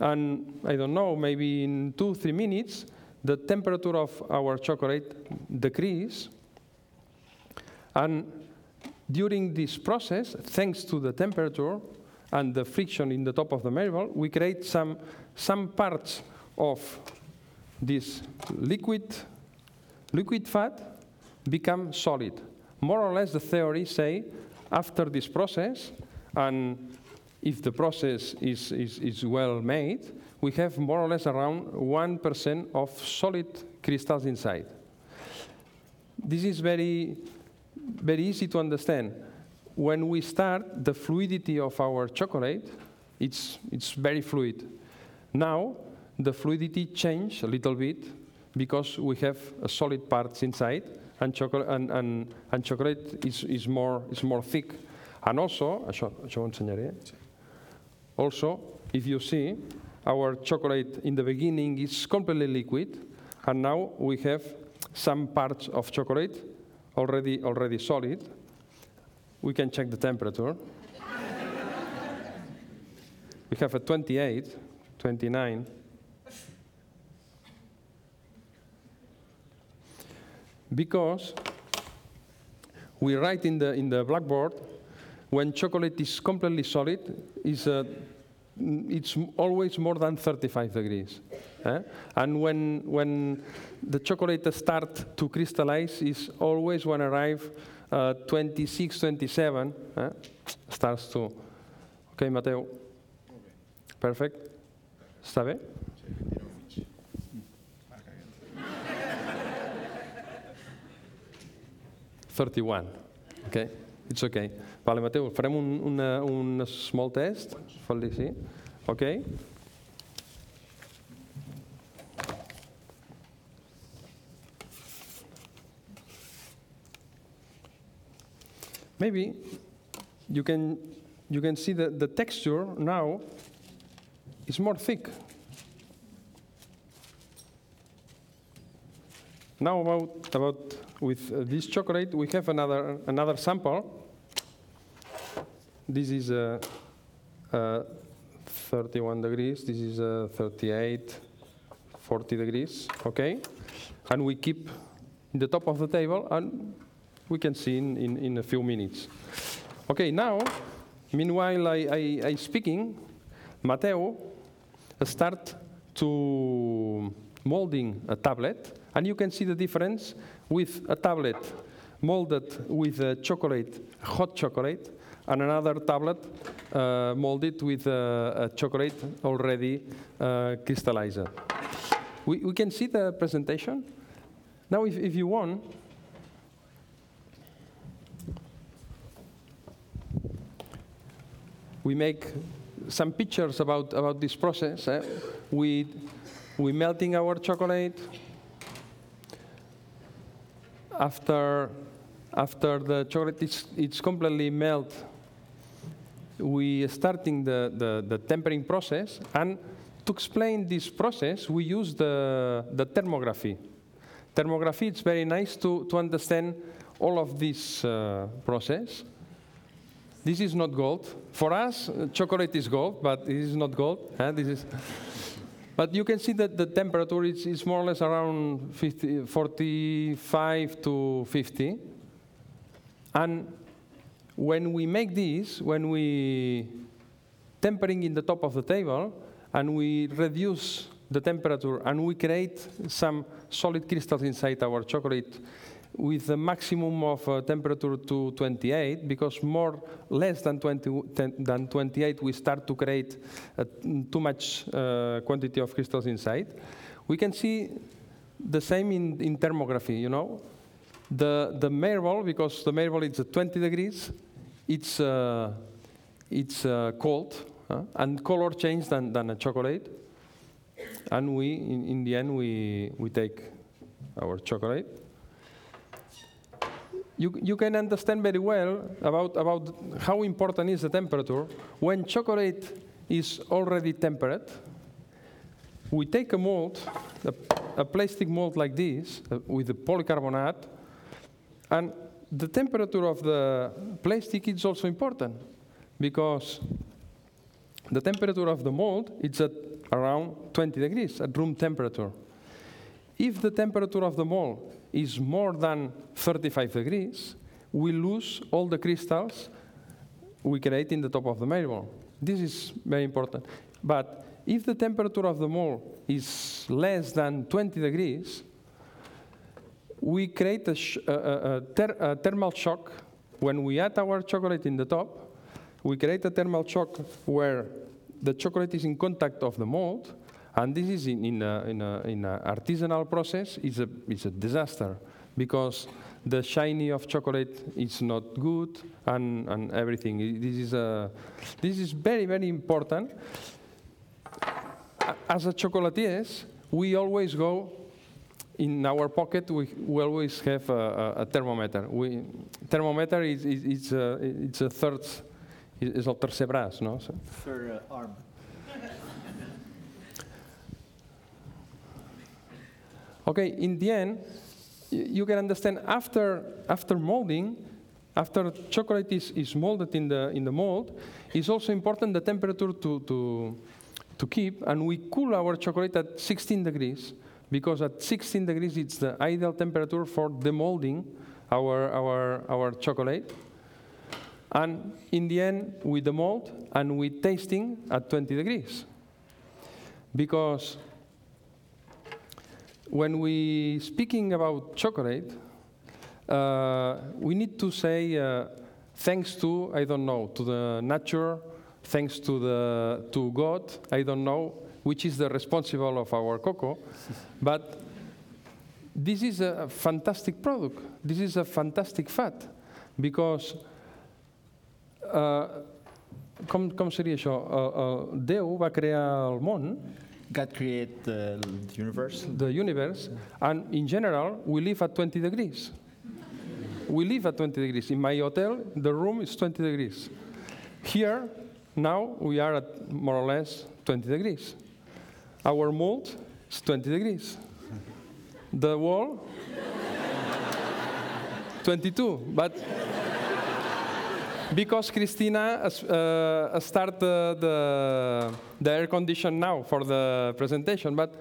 and I don't know, maybe in two, three minutes, the temperature of our chocolate decrease. And during this process, thanks to the temperature and the friction in the top of the marble, we create some, some parts of this liquid, liquid fat become solid. More or less, the theory say after this process, and if the process is, is, is well made, we have more or less around 1% of solid crystals inside. This is very, very easy to understand. When we start, the fluidity of our chocolate, it's, it's very fluid. Now, the fluidity change a little bit because we have solid parts inside, and, chocolate, and, and, and chocolate is, is, more, is more thick. And also, això, això ho ensenyaré. Eh? Also, if you see, our chocolate in the beginning is completely liquid, and now we have some parts of chocolate already, already solid. We can check the temperature. *laughs* we have a 28, 29. Because we write in the, in the blackboard when chocolate is completely solid, is uh, it's always more than 35 degrees. eh? And when, when the chocolate starts to crystallize, is always when arrive uh, 26, 27, eh? starts to. Okay, Mateo. Perfect. Està bé? 31. Okay? It's okay. Vale, Mateu, farem un, una, un small test. Fal-li, sí. Ok. Maybe you can, you can see that the texture now is more thick. Now about, about with uh, this chocolate, we have another, another sample. This is uh, uh, 31 degrees, this is uh, 38, 40 degrees, okay? And we keep in the top of the table and we can see in, in, in a few minutes. Okay, now, meanwhile I, I, I speaking, Mateo start to molding a tablet and you can see the difference with a tablet molded with chocolate, hot chocolate, and another tablet uh, molded with chocolate already uh, crystallized. We, we can see the presentation. Now, if, if you want, we make some pictures about, about this process. eh? We, we melting our chocolate. After, after the chocolate is it's completely melt, we starting the, the, the tempering process. And to explain this process, we use the, the thermography. Thermography, it's very nice to, to understand all of this uh, process. This is not gold. For us, uh, chocolate is gold, but it is not gold. huh? This is. But you can see that the temperature is, is more or less around 50, 45 to 50. And when we make this, when we tempering in the top of the table, and we reduce the temperature, and we create some solid crystals inside our chocolate with a maximum of uh, temperature to 28, because more less than 20 ten, than 28 we start to create uh, too much uh, quantity of crystals inside. We can see the same in, in thermography, you know. The, the marble, because the marble is at 20 degrees, it's, uh, it's uh, cold, uh, and color change than, than a chocolate. And we, in, in the end, we, we take our chocolate. You, you can understand very well about, about how important is the temperature. When chocolate is already tempered, we take a mold, a, a plastic mold like this, uh, with the polycarbonate, and the temperature of the plastic is also important because the temperature of the mold is at around 20 degrees at room temperature. If the temperature of the mold is more than 35 degrees, we lose all the crystals we create in the top of the marble. This is very important. But if the temperature of the mold is less than 20 degrees, we create a, sh- a- a- a ther- a thermal shock when we add our chocolate in the top. We create a thermal shock where the chocolate is in contact of the mold, and this is in, in, a, in, a, in a artisanal process. It's a, it's a disaster because the shiny of chocolate is not good and, and everything. This is, a, this is very, very important. As a chocolatiers, we always go in our pocket, we, we always have a, a, a thermometer. We, thermometer is, is, is a, it's a third, is el tercer braç, no? Third uh, arm. Okay, in the end, you can understand after, after molding, after chocolate is, is molded in the, in the mold, it's also important the temperature to, to, to keep, and we cool our chocolate at 16 degrees, because at 16 degrees it's the ideal temperature for demolding our, our, our chocolate. And in the end, we demold and we tasting at 20 degrees. Because when we speaking about chocolate, uh, we need to say uh, thanks to I don't know to the nature, thanks to the to God. I don't know which is the responsible of our cocoa, *laughs* but this is a fantastic product. This is a fantastic fat because. Uh, com, com seria això? Uh, uh, Déu va crear el món God created the universe. the universe, and in general, we live at 20 degrees. we live at 20 degrees. In my hotel, the room is 20 degrees. Here, now, we are at more or less 20 degrees. Our mold is 20 degrees. The wall, 22. But because Christina uh, started the, the air condition now for the presentation, but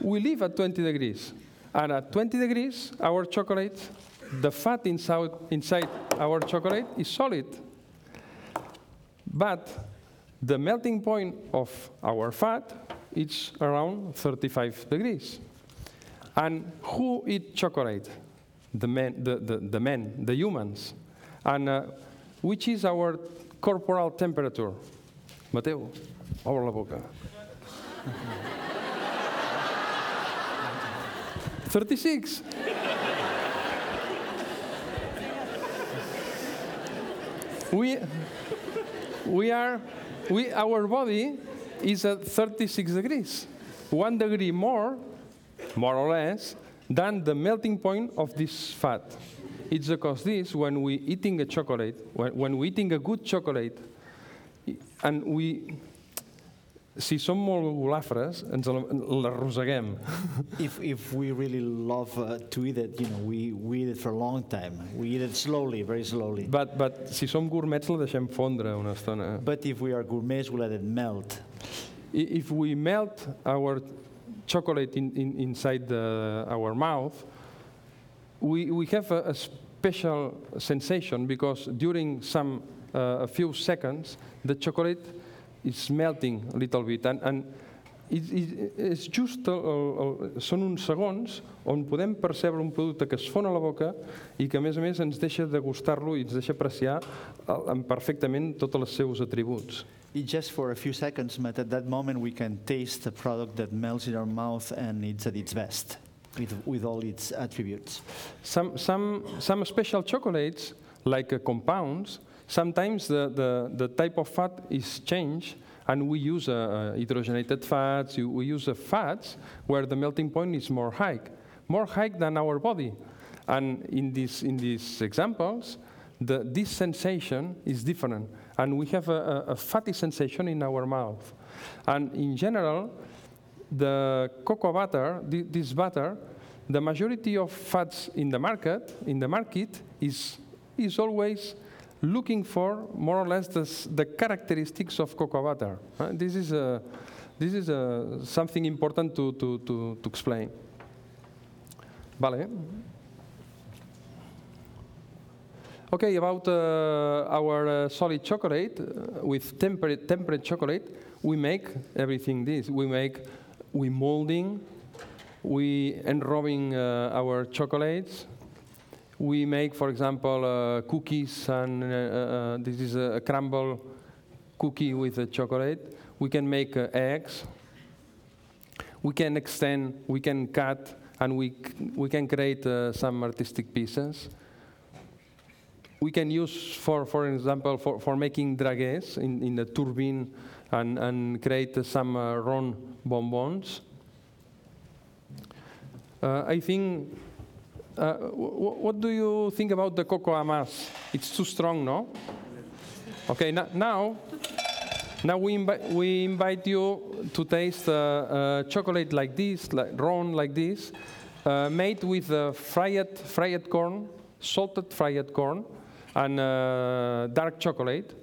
we live at 20 degrees. And at 20 degrees, our chocolate, the fat inside, inside our chocolate is solid. But the melting point of our fat is around 35 degrees. And who eat chocolate? The men, the, the, the men, the humans. And uh, which is our corporal temperature? Mateo, obre la boca. *laughs* 36. we, we are, we, our body is at 36 degrees, one degree more, more or less, than the melting point of this fat. It's because this, when we eating a chocolate, when, when we eating a good chocolate, and we, si som molt golafres, ens l'arrosseguem. *laughs* if, if we really love uh, to eat it, you know, we, we eat it for a long time. We eat it slowly, very slowly. But, but si som gourmets, la deixem fondre una estona. But if we are gourmets, we let it melt. If we melt our chocolate in, in, inside the, our mouth, we, we have a, a special sensation because during some uh, a few seconds, the chocolate is melting a little bit. And, and it, it, it's just, el, el, són uns segons on podem percebre un producte que es fon a la boca i que, a més a més, ens deixa degustar-lo i ens deixa apreciar perfectament tots els seus atributs. Just for a few seconds, but at that moment we can taste a product that melts in our mouth and it's at its best with, with all its attributes. Some, some, some special chocolates, like uh, compounds, sometimes the, the, the type of fat is changed and we use uh, uh, hydrogenated fats, we use uh, fats where the melting point is more high, more high than our body. And in, this, in these examples, the, this sensation is different. And we have a, a, a fatty sensation in our mouth. And in general, the cocoa butter, this butter, the majority of fats in the market, in the market, is, is always looking for more or less the characteristics of cocoa butter. Uh, this is, a, this is a, something important to, to, to, to explain. Vale. Okay, about uh, our uh, solid chocolate, uh, with temperate, temperate chocolate, we make everything this. We make, we molding, we enrobing uh, our chocolates, we make, for example, uh, cookies, and uh, uh, this is a, crumble cookie with a chocolate. We can make eggs. We can extend, we can cut, and we, we can create some artistic pieces we can use, for, for example, for, for making dragées in, in the turbine and, and create some uh, bonbons. Uh, I think uh, what do you think about the cocoa mass? It's too strong, no? Okay, now, now we, invi we invite you to taste uh, uh, chocolate like this, like round like this, uh, made with uh, fried, fried corn, salted fried corn, and dark chocolate.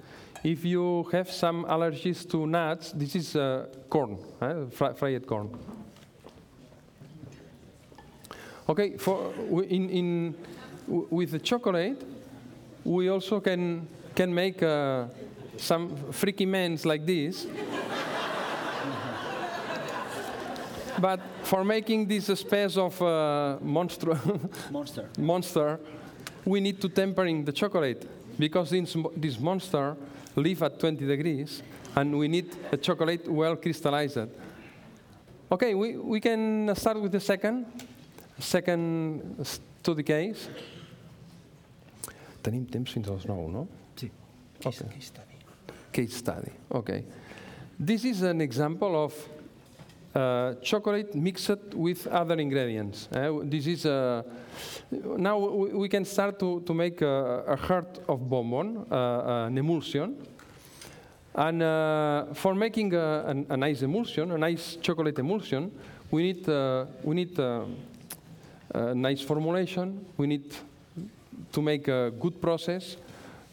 If you have some allergies to nuts, this is corn, fr fried corn. Okay, for in, in with the chocolate, we also can can make uh, some freaky mens like this. *laughs* but for making this space of uh, monster, monster, *laughs* monster, we need to tempering the chocolate because this, this monster live at 20 degrees, and we need a chocolate well crystallized. Okay, we, we can start with the second. Second study case. Tenim temps fins a les 9, no? Sí. Case, okay. case study. Case study, okay. This is an example of uh, chocolate mixed with other ingredients. Uh, this is uh, now we, can start to, to make a, a heart of bonbon, uh, an emulsion. And uh, for making a, a, a nice emulsion, a nice chocolate emulsion, we need, uh, we need uh, a nice formulation, we need to make a good process,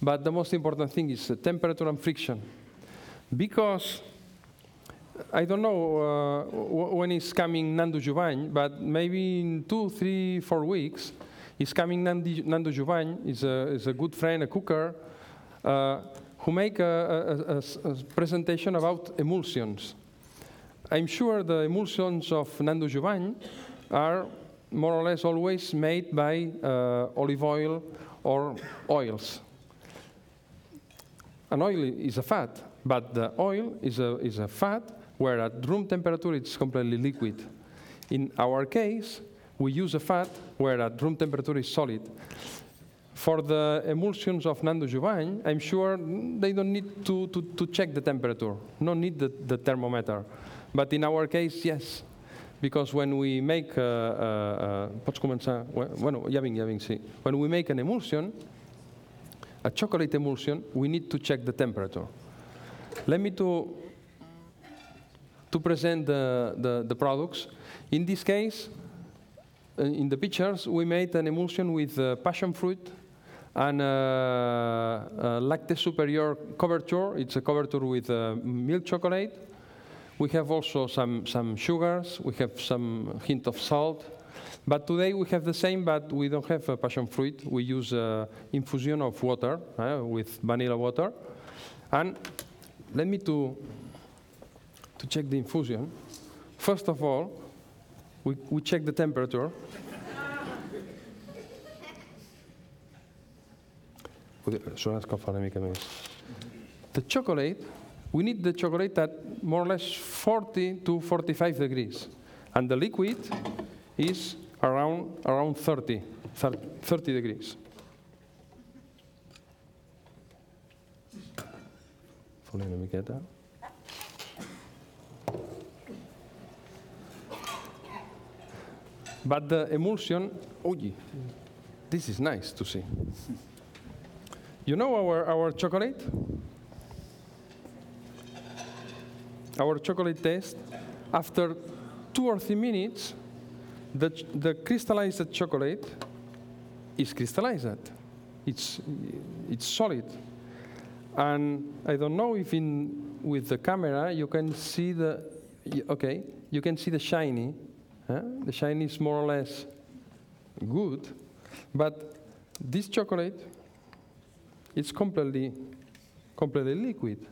but the most important thing is the temperature and friction. Because I don't know uh, when is coming Nandu Jubany, but maybe in two, three, four weeks, is coming Nandi, Nandu Jubany, is a, is a good friend, a cooker, uh, who make a presentation about emulsions. I'm sure the emulsions of Nandu Jubany are more or less always made by uh, olive oil or oils. An oil is a fat, but the oil is a, is a fat where at room temperature it's completely liquid. In our case, we use a fat where at room temperature is solid. For the emulsions of Nandu Jubany, I'm sure they don't need to, to, to check the temperature, no need the, the thermometer. But in our case, yes. Because when we make, uh, uh, uh? Bueno, sí. When we make an emulsion, a chocolate emulsion, we need to check the temperature. Let me to, to present the, the, the products. In this case, uh, in the pictures, we made an emulsion with uh, passion fruit and uh, uh, Lactée Supérieure coverture. It's a coverture with uh, milk chocolate. We have also some, some sugars, we have some hint of salt. But today we have the same, but we don't have uh, passion fruit. We use infusion of water with vanilla water. And let me to, to check the infusion. First of all, we, we check the temperature. Suona escalfar una mica més. The chocolate, we need the chocolate at more or less 40 to 45 degrees. And the liquid is around, around 30, 30 degrees. But the emulsion, oh, this is nice to see. You know our, our chocolate? Our chocolate test, after two or three minutes, the, the crystallized chocolate is crystallized. It's, it's solid. And I don't know if in, with the camera you can see the, okay, you can see the shiny. Huh? The shiny is more or less good. But this chocolate, it's completely, completely liquid.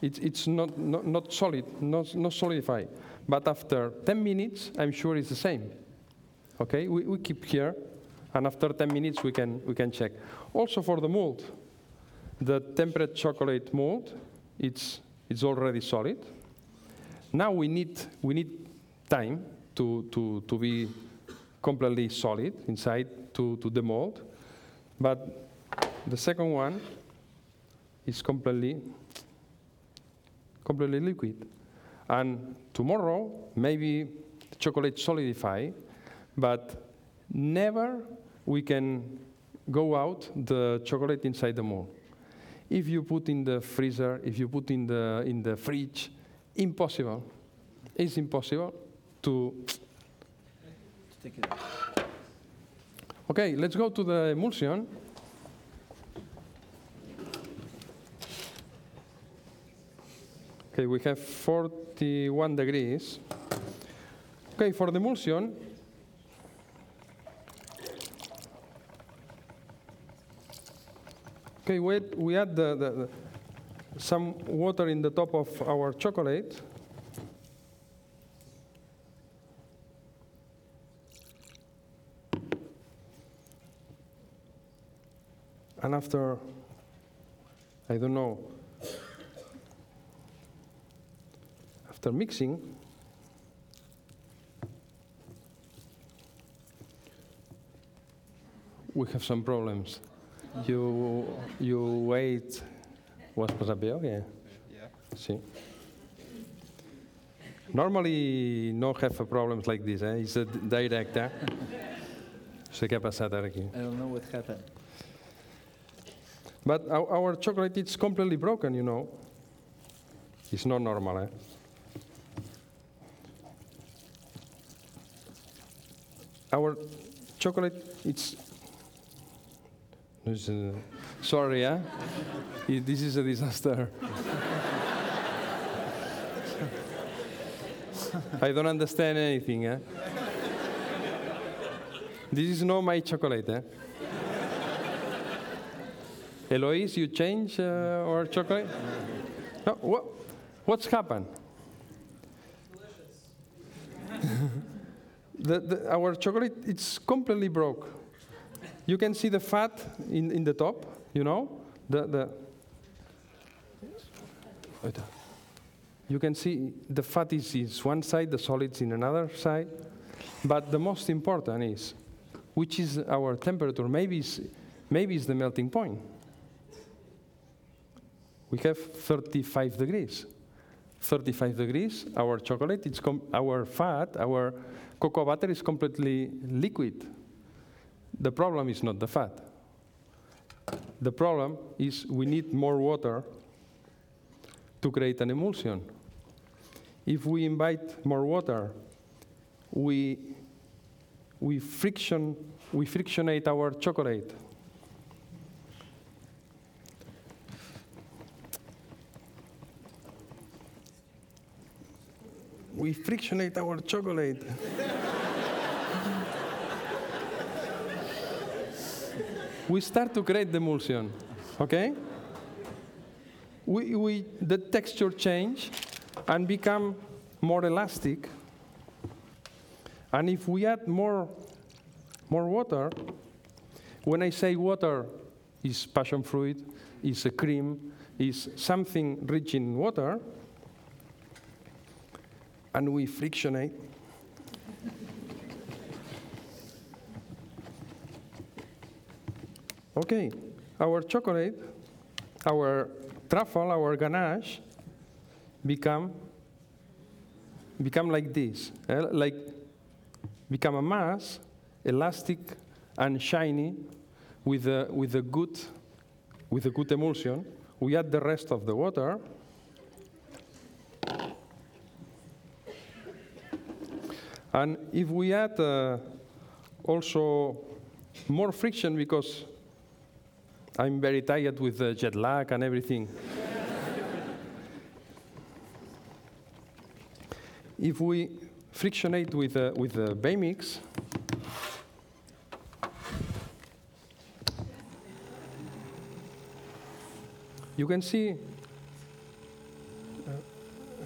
It's, it's not, not, not solid, not, not solidified. But after 10 minutes, I'm sure it's the same. Okay, we, we keep here, and after 10 minutes, we can, we can check. Also for the mold, the temperate chocolate mold, it's, it's already solid. Now we need, we need time to, to, to be completely solid inside to, to the mold. But the second one is completely, completely liquid. And tomorrow, maybe the chocolate solidify, but never we can go out the chocolate inside the mold. If you put in the freezer, if you put in the, in the fridge, impossible. It's impossible to. Stick it. Okay, let's go to the emulsion. Okay, we have 41 degrees. Okay, for the emulsion, okay, we, we add the, the, the- some water in the top of our chocolate. And after, I don't know, after mixing, we have some problems. You, you wait. Has passat bé o què? Sí. Normally, no have problems like this. Eh? It's a d- direct. Eh? *laughs* sé què ha passat ara aquí. I don't know what happened. But our, our chocolate is completely broken, you know. It's not normal, eh? Our chocolate, it's. uh, sorry, eh? I- this is a disaster. I don't understand anything, eh? This is not my chocolate, eh? Eloise, you change uh, our chocolate? No, what, what's happened? the, the, our chocolate, it's completely broke. You can see the fat in, in the top, you know? The, the, you can see the fat is, is one side, the solids in another side. But the most important is, which is our temperature? Maybe it's, maybe it's the melting point. We have 35 degrees. 35 degrees, our chocolate, it's our fat, our cocoa butter is completely liquid. The problem is not the fat. The problem is we need more water to create an emulsion. If we invite more water, we, we, friction, we frictionate our chocolate. We frictionate our chocolate. we start to create the emulsion, okay? We, we, the texture change and become more elastic. And if we add more, more water, when I say water is passion fruit, is a cream, is something rich in water, and we frictionate. okay, our chocolate, our truffle, our ganache become become like this, eh, like become a mass, elastic and shiny, with a with a good with a good emulsion. We add the rest of the water. And if we add uh, also more friction, because I'm very tired with the jet lag and everything. *laughs* if we frictionate with, uh, with the Bamix, you can see uh,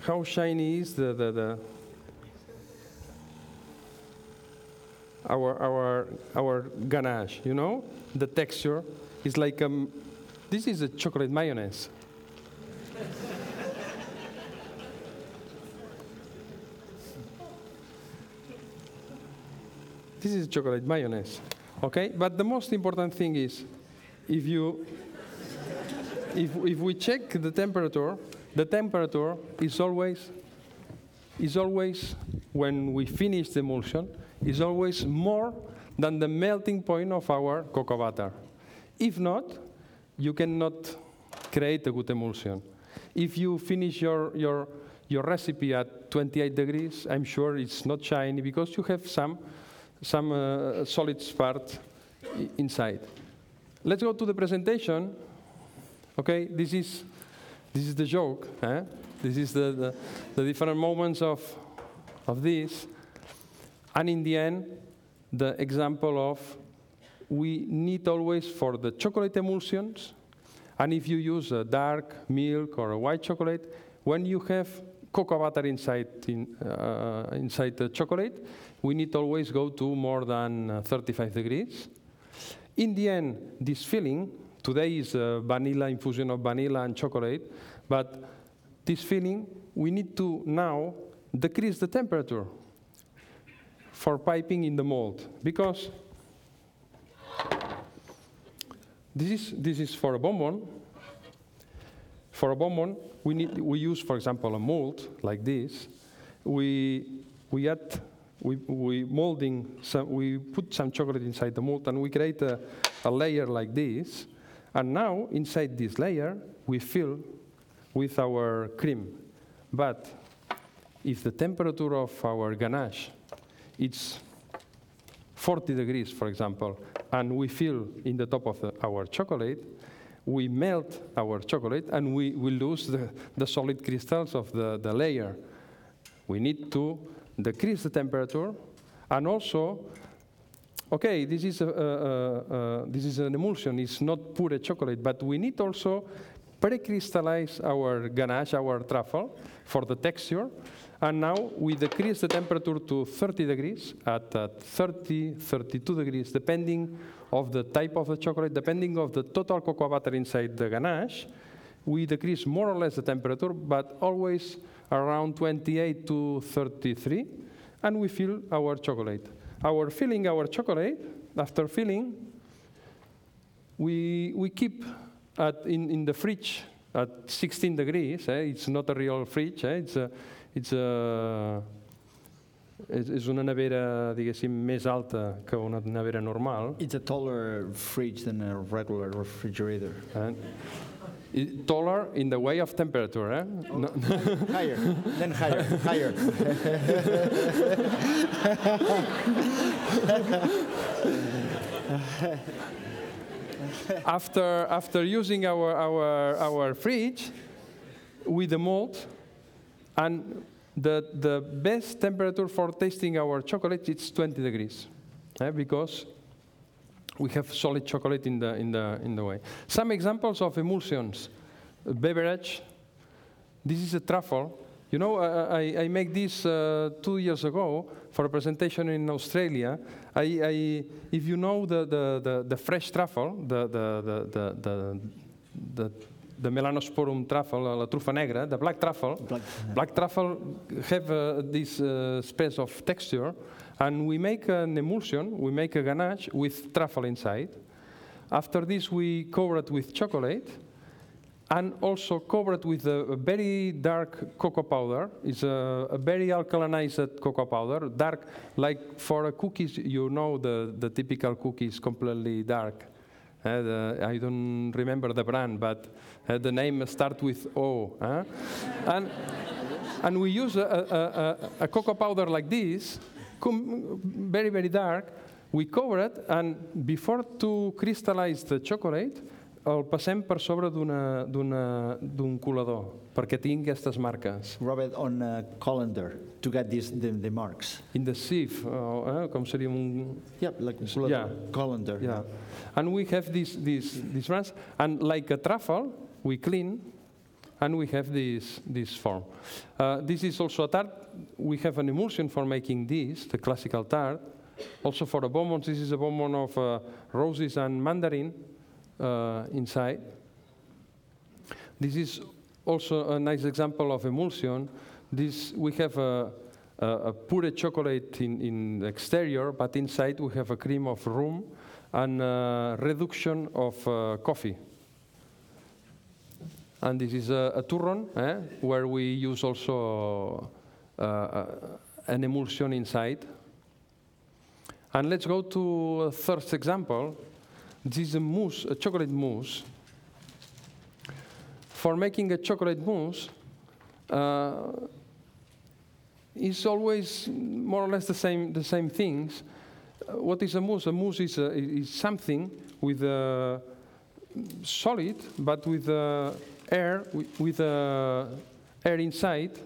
how shiny is the, the, the our, our, our ganache, you know? The texture is like, um, this is a chocolate mayonnaise. *laughs* this is chocolate mayonnaise, okay? But the most important thing is, if you, if, if we check the temperature, the temperature is always, is always, when we finish the emulsion, is always more than the melting point of our cocoa butter. If not, you cannot create a good emulsion. If you finish your, your, your recipe at 28 degrees, I'm sure it's not shiny because you have some, some uh, solid part inside. Let's go to the presentation. Okay, this is, this is the joke. Eh? This is the, the, the different moments of, of this. And in the end, the example of we need always for the chocolate emulsions, and if you use a dark milk or a white chocolate, when you have cocoa butter inside, in, uh, inside the chocolate, we need always go to more than uh, 35 degrees. In the end, this filling, today is vanilla infusion of vanilla and chocolate, but this filling, we need to now decrease the temperature for piping in the mold because this is, this is for a bonbon. For a bonbon, we, need, we use, for example, a mold like this, we, we add, we, we molding, some, we put some chocolate inside the mold and we create a, a layer like this. And now, inside this layer, we fill with our cream. But if the temperature of our ganache is 40 degrees, for example, and we fill in the top of the, our chocolate, we melt our chocolate and we, we lose the, the solid crystals of the, the layer. We need to decrease the temperature and also, okay, this is, a, a, a, this is an emulsion, it's not pure chocolate, but we need also pre-crystallize our ganache, our truffle, for the texture. And now we decrease the temperature to 30 degrees at uh, 30, 32 degrees, depending of the type of the chocolate, depending of the total cocoa butter inside the ganache. We decrease more or less the temperature, but always around 28 to 33, and we fill our chocolate. Our filling our chocolate, after filling, we, we keep at, in, in the fridge at 16 degrees. Eh? It's not a real fridge, eh? it's, a, it's, a, és, és una nevera, diguéssim, més alta que una nevera normal. It's a taller fridge than a regular refrigerator. Eh? It- taller in the way of temperature. Eh? No, *laughs* higher, then higher, higher. after, after using our, our, our fridge with the mold, and the, the best temperature for tasting our chocolate is 20 degrees, eh, because we have solid chocolate in the, in, the, in the way. Some examples of emulsions. Beverage, this is a truffle. You know, I, I, I make this uh, two years ago for a presentation in Australia. I, I, if you know the, the, the, the fresh truffle, the, the, the, the, the, the, the Melanosporum truffle, la truffa negra, the black truffle, Black- black truffle have uh, this uh, space of texture, and we make an emulsion, we make a ganache with truffle inside. After this, we cover it with chocolate, and also cover it with a, a very dark cocoa powder. It's a, a very alkalinized cocoa powder, dark, like for a cookies, you know the, the typical cookies completely dark. Uh, the, I don't remember the brand, but uh, the name starts with O. huh? and, and we use a, a, a, a cocoa powder like this, very, very dark. We cover it, and before to crystallize the chocolate, el passem per sobre d'un colador, perquè tingui aquestes marques. Rub it on a colander to get these, the, the marks. In the sieve, uh, eh, com seria un... Yep, like Yes, colander. yeah. colander. Yeah. And we have these, these, these marks, and like a truffle, we clean, and we have this, this form. Uh, this is also a tart. We have an emulsion for making this, the classical tart. Also for the bonbons, this is a bonbon of uh, roses and mandarin uh, inside. This is also a nice example of emulsion. This, we have a, a, a pure chocolate in, in the exterior, but inside we have a cream of rum and a reduction of uh, coffee. And this is a, a turron, eh, where we use also uh, uh, an emulsion inside. And let's go to a third example. This is a mousse, a chocolate mousse. For making a chocolate mousse, uh, it's always more or less the same, the same things. Uh, what is a mousse? A mousse is, a, is something with a solid, but with uh, air, with, uh, air inside.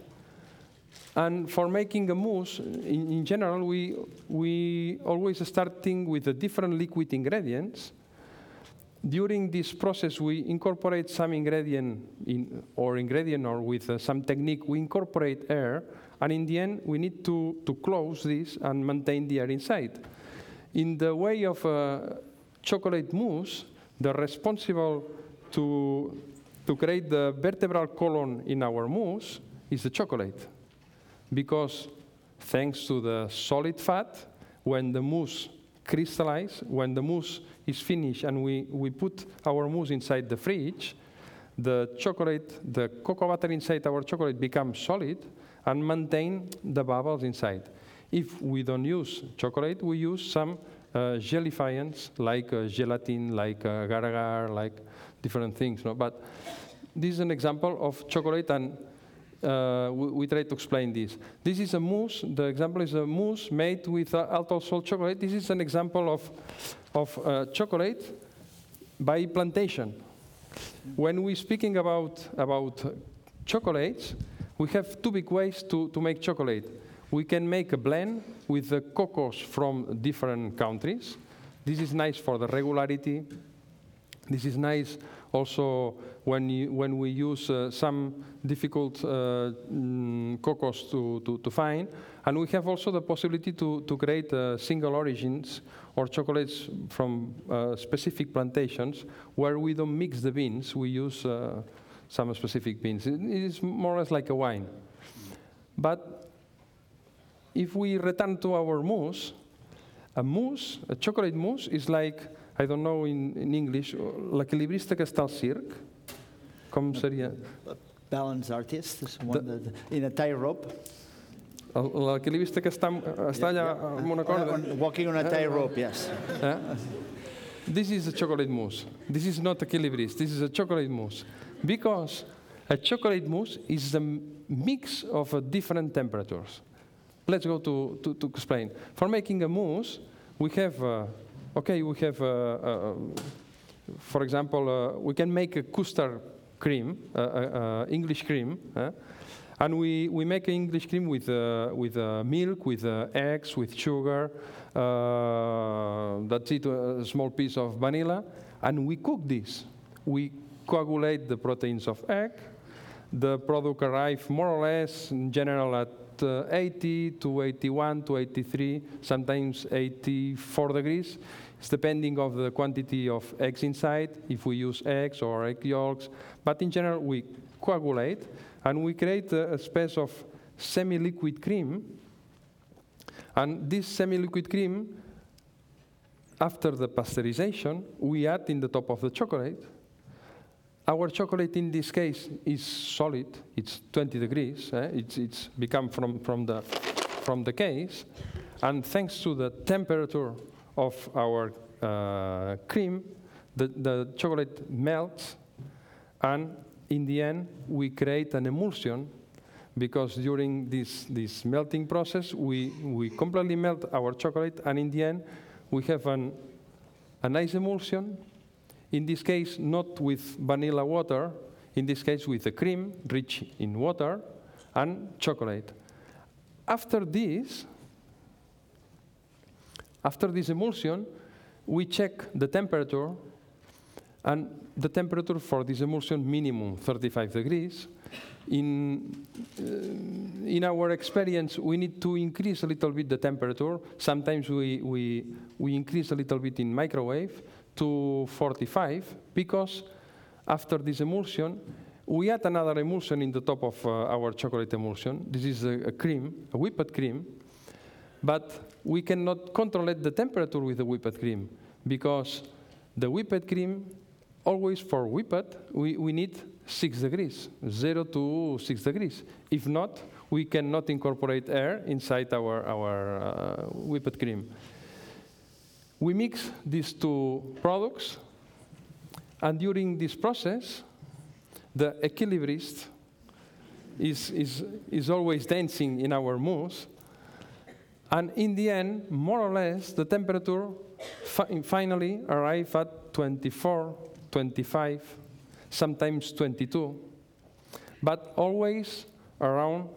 And for making a mousse, in, in general, we, we always starting with the different liquid ingredients. During this process, we incorporate some ingredient in, or ingredient or with uh, some technique, we incorporate air, and in the end, we need to, to close this and maintain the air inside. In the way of uh, chocolate mousse, the responsible to, to create the vertebral column in our mousse is the chocolate. Because thanks to the solid fat, when the mousse crystallize, when the mousse is finished and we, we put our mousse inside the fridge, the chocolate, the cocoa butter inside our chocolate becomes solid and maintain the bubbles inside. If we don't use chocolate, we use some uh, gelifiants like uh, gelatin, like uh, agar-agar, like different things. No? But this is an example of chocolate and uh, we, we, try to explain this. This is a mousse. The example is a mousse made with uh, alto salt chocolate. This is an example of, of uh, chocolate by plantation. When we're speaking about, about chocolates, we have two big ways to, to make chocolate. We can make a blend with the cocoa from different countries. This is nice for the regularity. This is nice also when, you, when we use uh, some difficult uh, mm, cocos to, to, to, find. And we have also the possibility to, to create uh, single origins or chocolates from uh, specific plantations where we don't mix the beans, we use uh, some specific beans. It is more or less like a wine. But if we return to our mousse, a mousse, a chocolate mousse, is like, I don't know in, in English, l'equilibrista que està al circ, com seria? Balance artist, one that, in a tie rope. L'equilibrista que està, està allà amb una corda. On, walking on a tie rope, yes. Eh? This is a chocolate mousse. This is not equilibrist, this is a chocolate mousse. Because a chocolate mousse is a mix of uh, different temperatures. Let's go to, to, to, explain. For making a mousse, we have, uh, okay, we have, uh, uh for example, uh, we can make a custard cream, uh, uh, uh, English cream, and we, we make English cream with, uh, with milk, with eggs, with sugar, that's it, a small piece of vanilla, and we cook this. We coagulate the proteins of egg. The product arrives more or less in general at uh, 80 to 81 to 83, sometimes 84 degrees. It's depending of the quantity of eggs inside, if we use eggs or egg yolks. But in general, we coagulate and we create a, a space of semi-liquid cream. And this semi-liquid cream, after the pasteurization, we add in the top of the chocolate our chocolate in this case is solid, it's 20 degrees, eh? it's, it's become from, from, the, from the case, and thanks to the temperature of our uh, cream, the, the chocolate melts, and in the end, we create an emulsion because during this, this melting process, we, we completely melt our chocolate, and in the end, we have an, a nice emulsion. In this case, not with vanilla water, in this case with a cream rich in water and chocolate. After this, after this emulsion, we check the temperature, and the temperature for this emulsion minimum 35 degrees. In, uh, in our experience, we need to increase a little bit the temperature. Sometimes we, we, we increase a little bit in microwave to 45 because after this emulsion, we add another emulsion in the top of uh, our chocolate emulsion. This is a, a, cream, a whipped cream, but we cannot control the temperature with the whipped cream because the whipped cream, always for whipped, we, we need 6 degrees, 0 to 6 degrees. If not, we cannot incorporate air inside our, our uh, whipped cream. We mix these two products, and during this process, the equilibrist is, is, is always dancing in our mousse. And in the end, more or less, the temperature fi finally arrives at 24, 25, sometimes 22, but always around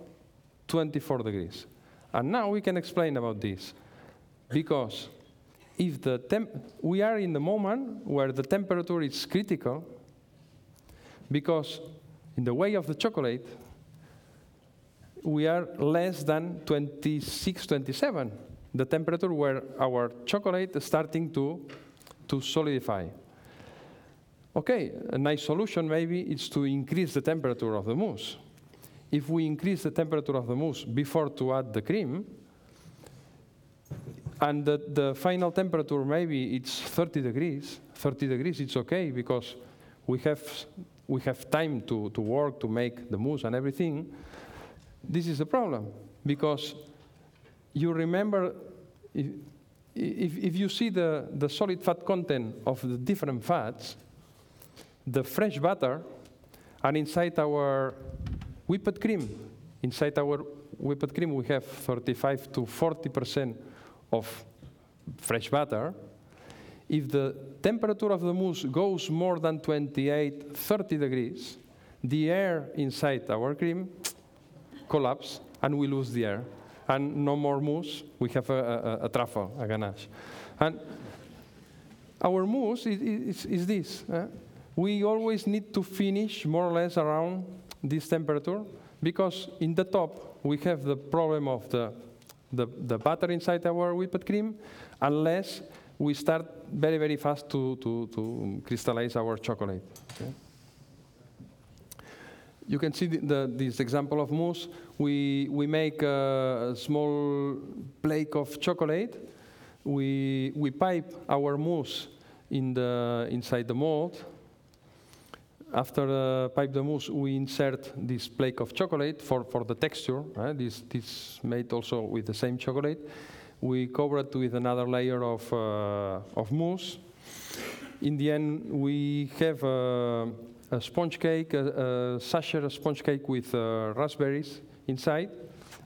24 degrees. And now we can explain about this, because if the temp we are in the moment where the temperature is critical because in the way of the chocolate we are less than 26 27 the temperature where our chocolate is starting to to solidify okay a nice solution maybe is to increase the temperature of the mousse if we increase the temperature of the mousse before to add the cream and the, the final temperature, maybe it's 30 degrees. 30 degrees, it's okay because we have we have time to, to work, to make the mousse and everything, this is a problem because you remember if, if, if you see the, the solid fat content of the different fats, the fresh butter, and inside our whipped cream, inside our whipped cream we have 35 to 40 percent of fresh butter. If the temperature of the mousse goes more than 28, 30 degrees, the air inside our cream collapses and we lose the air. And no more mousse, we have a, a, a truffle, a ganache. And our mousse is, is, is this. eh? We always need to finish more or less around this temperature because in the top we have the problem of the, the, the butter inside our whipped cream unless we start very, very fast to, to, to crystallize our chocolate. okay? You can see the, the, this example of mousse. We, we make a, a small flake of chocolate. We, we pipe our mousse in the, inside the mold. After uh, pipe the mousse, we insert this flake of chocolate for, for the texture. This, this made also with the same chocolate. We cover it with another layer of, uh, of mousse. In the end, we have uh, a sponge cake, a, a Sacher sponge cake with uh, raspberries inside,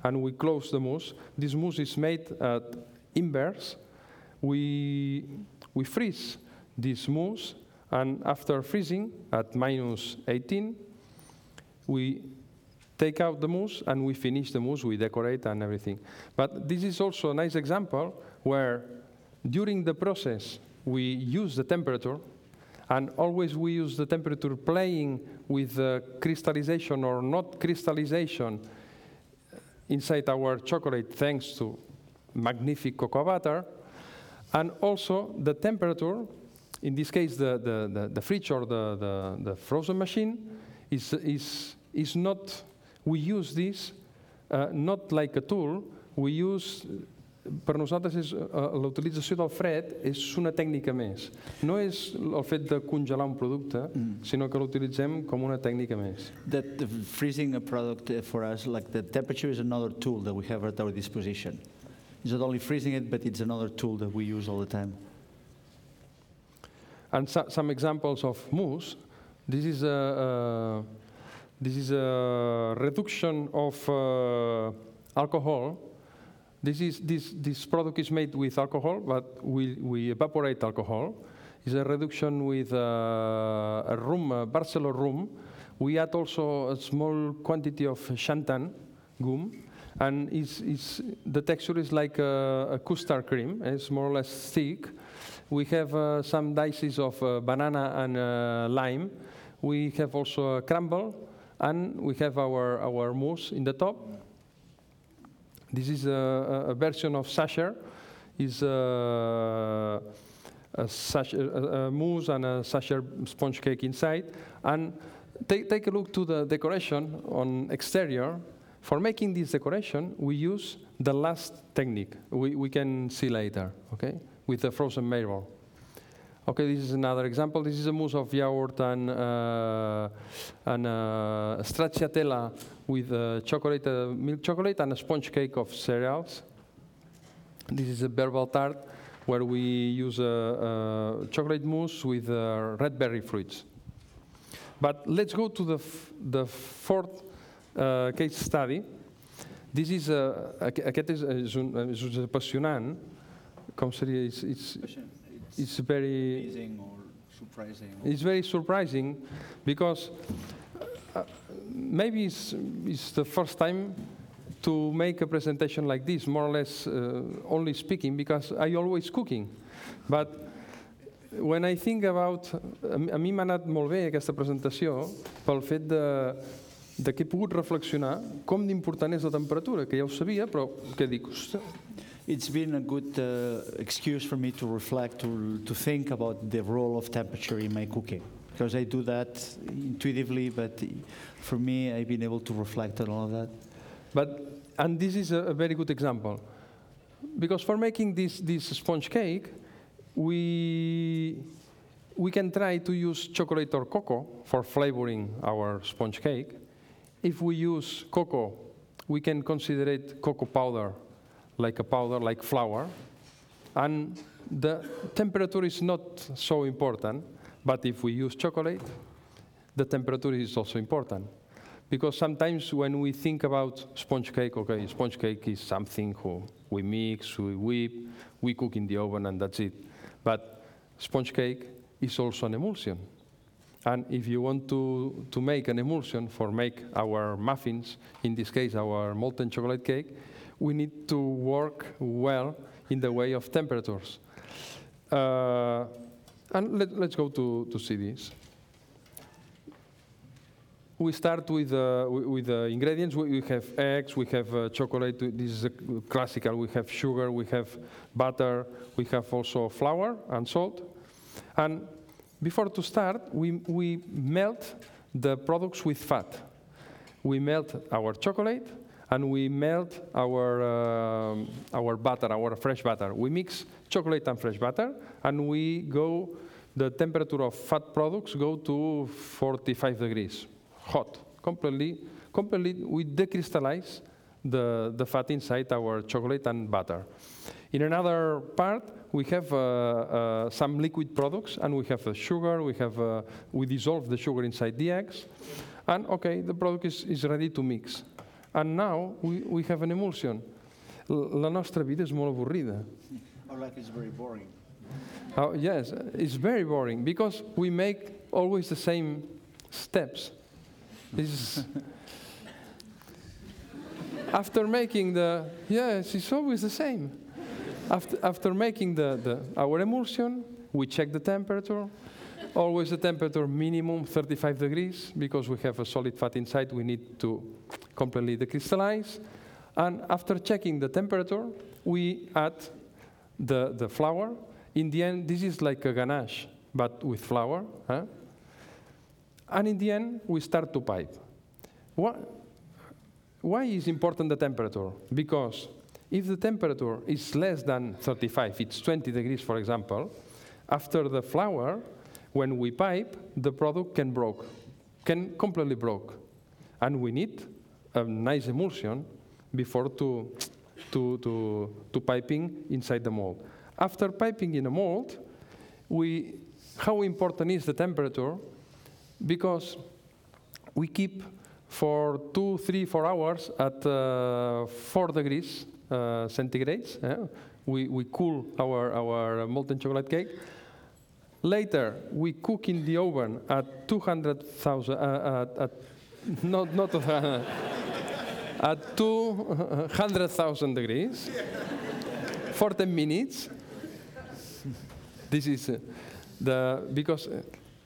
and we close the mousse. This mousse is made at inverse. We, we freeze this mousse, and after freezing at minus 18, we take out the mousse and we finish the mousse, we decorate and everything. But this is also a nice example where during the process we use the temperature and always we use the temperature playing with the crystallization or not crystallization inside our chocolate thanks to magnific cocoa butter and also the temperature in this case the, the, the, the fridge or the, the, the frozen machine is, is, is not we use this uh, not like a tool we use per nosaltres és, uh, la utilització del fred és una tècnica més. No és el fet de congelar un producte, mm. sinó que l'utilitzem com una tècnica més. That freezing a product uh, for us, like the temperature is another tool that we have at our disposition. It's not only freezing it, but it's another tool that we use all the time. And so, some examples of mousse. This is a, uh, this is a reduction of uh, alcohol. This, is, this, this product is made with alcohol, but we, we evaporate alcohol. It's a reduction with uh, a rum, a Barcelona rum. We add also a small quantity of xanthan gum, and it's, it's, the texture is like a, a custard cream. It's more or less thick. We have uh, some dices of uh, banana and uh, lime. We have also a crumble, and we have our, our mousse in the top. This is a, a version of Sacher. Is a, a, a, a mousse and a Sacher sponge cake inside. And take, take a look to the decoration on exterior. For making this decoration, we use the last technique. We, we can see later, okay, with the frozen maple. Okay, this is another example. This is a mousse of yogurt and, uh, and uh, stracciatella with uh, chocolate, uh, milk chocolate and a sponge cake of cereals. This is a verbal tart where we use a, a chocolate mousse with uh, red berry fruits. But let's go to the, the fourth uh, case study. This is a, aqu- aquest és, és, un, és apassionant. Com seria? It's, it's, very... Surprising. It's very surprising because uh, maybe it's, it's the first time to make a presentation like this, more or less uh, only speaking, because I always cooking. But when I think about... A mi m'ha anat molt bé aquesta presentació pel fet de, de que he pogut reflexionar com d'important és la temperatura, que ja ho sabia, però que dic, ostres, It's been a good uh, excuse for me to reflect, to, to think about the role of temperature in my cooking. Because I do that intuitively, but for me, I've been able to reflect on all of that. But, and this is a, a very good example. Because for making this, this sponge cake, we, we can try to use chocolate or cocoa for flavoring our sponge cake. If we use cocoa, we can consider it cocoa powder, like a powder, like flour. And the temperature is not so important, but if we use chocolate, the temperature is also important. Because sometimes when we think about sponge cake, okay, sponge cake is something who we mix, we whip, we cook in the oven, and that's it. But sponge cake is also an emulsion. And if you want to, to make an emulsion for make our muffins, in this case our molten chocolate cake, we need to work well in the way of temperatures. Uh, and let, let's go to, to see this. We start with, uh, wi- with the ingredients. We, we have eggs, we have uh, chocolate. This is classical. We have sugar, we have butter, we have also flour and salt. And before to start, we, we melt the products with fat. We melt our chocolate and we melt our, um our butter, our fresh butter. We mix chocolate and fresh butter and we go, the temperature of fat products go to 45 degrees, hot, completely, completely, we decrystallize the, the fat inside our chocolate and butter. In another part, we have uh, uh, some liquid products, and we have the sugar. We have uh, we dissolve the sugar inside the eggs, and okay, the product is, is ready to mix. And now we, we have an emulsion. L- La nostra vida és molt avorrida. Our life is very boring. Oh, yes, it's very boring because we make always the same steps. This *laughs* after making the yes, it's always the same. After, after making the, the our emulsion, we check the temperature. Always the temperature minimum 35 degrees because we have a solid fat inside. We need to completely decrystallize. And after checking the temperature, we add the, the flour. In the end, this is like a ganache, but with flour. Huh? And in the end, we start to pipe. What, why is important the temperature? Because if the temperature is less than 35, it's 20 degrees, for example, after the flour, when we pipe, the product can broke, can completely broke. And we need a nice emulsion before to, to, to, to piping inside the mold. After piping in a mold, we, how important is the temperature? Because we keep for two, three, four hours at uh, four degrees uh, centigrades. eh? We, we cool our, our molten chocolate cake. Later, we cook in the oven at 200,000, uh, at, *laughs* at, not, not uh, at 200,000 degrees for 10 minutes. This is uh, the, because uh,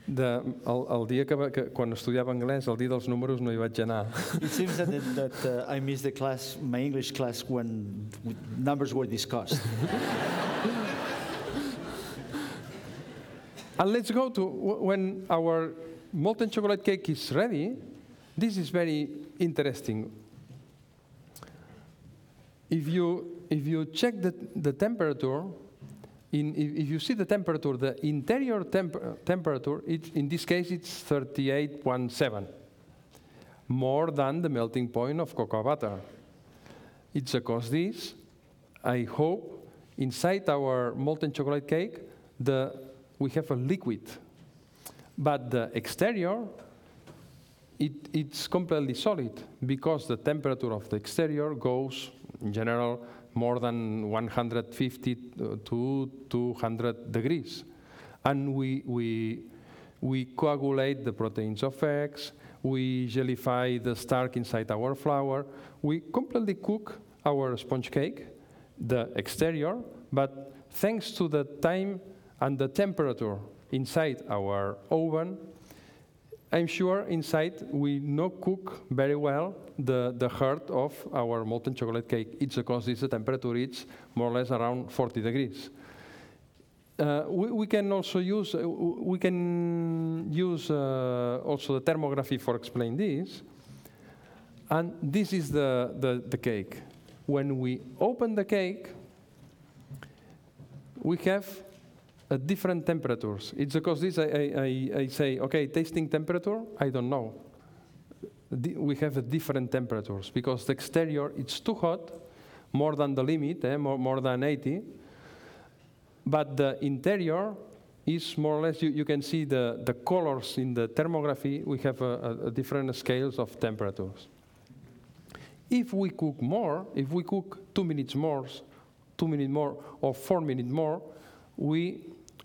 de, el, el dia que, que quan estudiava anglès, el dia dels números no hi vaig anar. It seems that, that uh, I missed the class, my English class, when numbers were discussed. *laughs* And let's go to when our molten chocolate cake is ready. This is very interesting. If you, if you check the, the temperature, in, if, you see the temperature, the interior temp- temperature, it, in this case it's 38.7, more than the melting point of cocoa butter. It's because this, I hope, inside our molten chocolate cake, the, we have a liquid. But the exterior, it, it's completely solid because the temperature of the exterior goes, in general, more than 150 to 200 degrees. And we, we, we coagulate the proteins of eggs, we gellify the starch inside our flour, we completely cook our sponge cake, the exterior, but thanks to the time and the temperature inside our oven, I'm sure inside we not cook very well the, the heart of our molten chocolate cake. It's because this temperature is more or less around 40 degrees. Uh, we, we can also use uh, we can use uh, also the thermography for explain this. And this is the, the, the cake. When we open the cake, we have at different temperatures. It's because this I, I, I, say, okay, tasting temperature, I don't know. We have different temperatures because the exterior it's too hot, more than the limit, eh, more, more than 80. But the interior is more or less, you, you can see the, the colors in the thermography, we have a, a- a different scales of temperatures. If we cook more, if we cook two minutes more, two minutes more, or four minutes more, we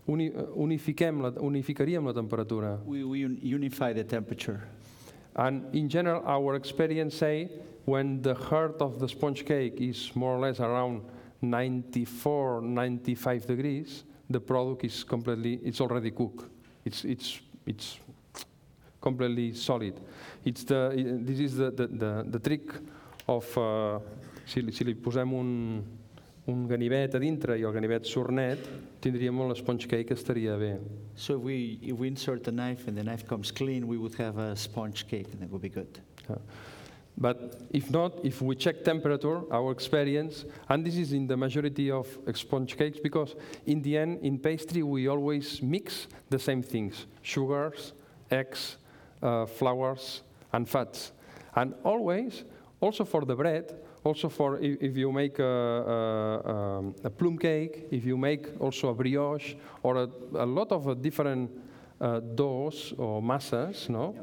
uni, uh, unifiquem la, unificaríem la temperatura. We, we un- unify the temperature. And in general, our experience say when the heart of the sponge cake is more or less around 94, 95 degrees, the product is completely, it's already cooked. It's, it's, it's completely solid. It's the, this is the, the, the, the trick of, uh, si, si li posem un, un ganivet a dintre i el ganivet surt net, tindríem el sponge cake que estaria bé. So if we, if we insert the knife and the knife comes clean, we would have a sponge cake and that would be good. But if not, if we check temperature, our experience, and this is in the majority of sponge cakes, because in the end, in pastry, we always mix the same things sugars, eggs, uh, flours, and fats. And always, also for the bread, also for if, if you make a, a, um, a plum cake, if you make also a brioche, or a, a lot of uh, different uh, doughs or masses, no?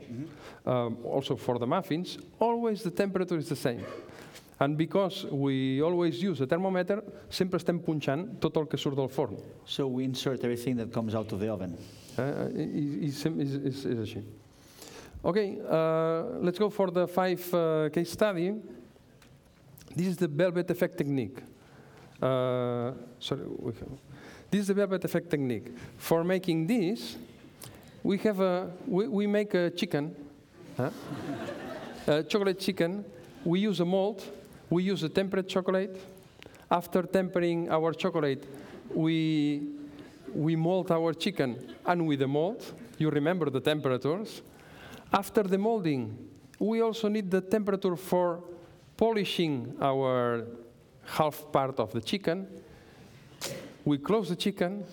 um, also for the muffins, always the temperature is the same. And because we always use a thermometer, sempre estem punxant tot el que surt del forn. So we insert everything that comes out of the oven. Uh, és, és, és, és així. Okay, uh, let's go for the five uh, case study. This is the velvet effect technique. Uh, sorry, this is the velvet effect technique. For making this, we have a we, we make a chicken, huh? *laughs* a chocolate chicken. We use a mold. We use a tempered chocolate. After tempering our chocolate, we we mold our chicken and with the mold, you remember the temperatures. After the molding, we also need the temperature for polishing our half part of the chicken. We close the chicken.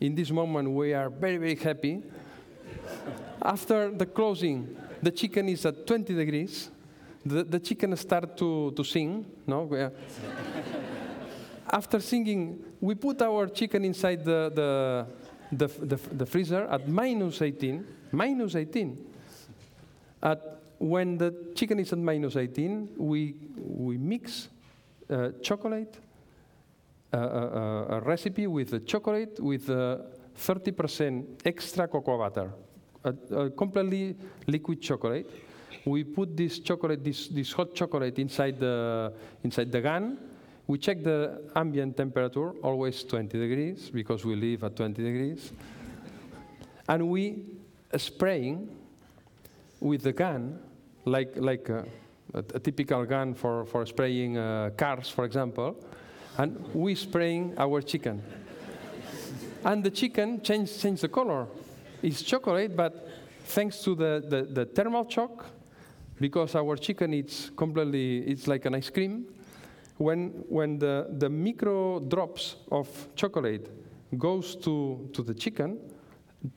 In this moment, we are very, very happy. After the closing, the chicken is at 20 degrees. The, the chicken start to, to sing. No? After singing, we put our chicken inside the, the, the, the, the freezer at minus 18. Minus 18. At, when the chicken is at minus 18, we, we mix uh, chocolate, uh, uh, uh, a recipe with the chocolate with uh, 30% extra cocoa butter, a, completely liquid chocolate. We put this chocolate, this, this hot chocolate inside the, inside the gun. We check the ambient temperature, always 20 degrees, because we live at 20 degrees. And we uh, spraying with the gun, like, like a, a, a typical gun for, for spraying uh, cars, for example, and we spraying our chicken. and the chicken change, change the color. It's chocolate, but thanks to the, the, the thermal shock, because our chicken is completely, it's like an ice cream, when, when the, the micro drops of chocolate goes to, to the chicken,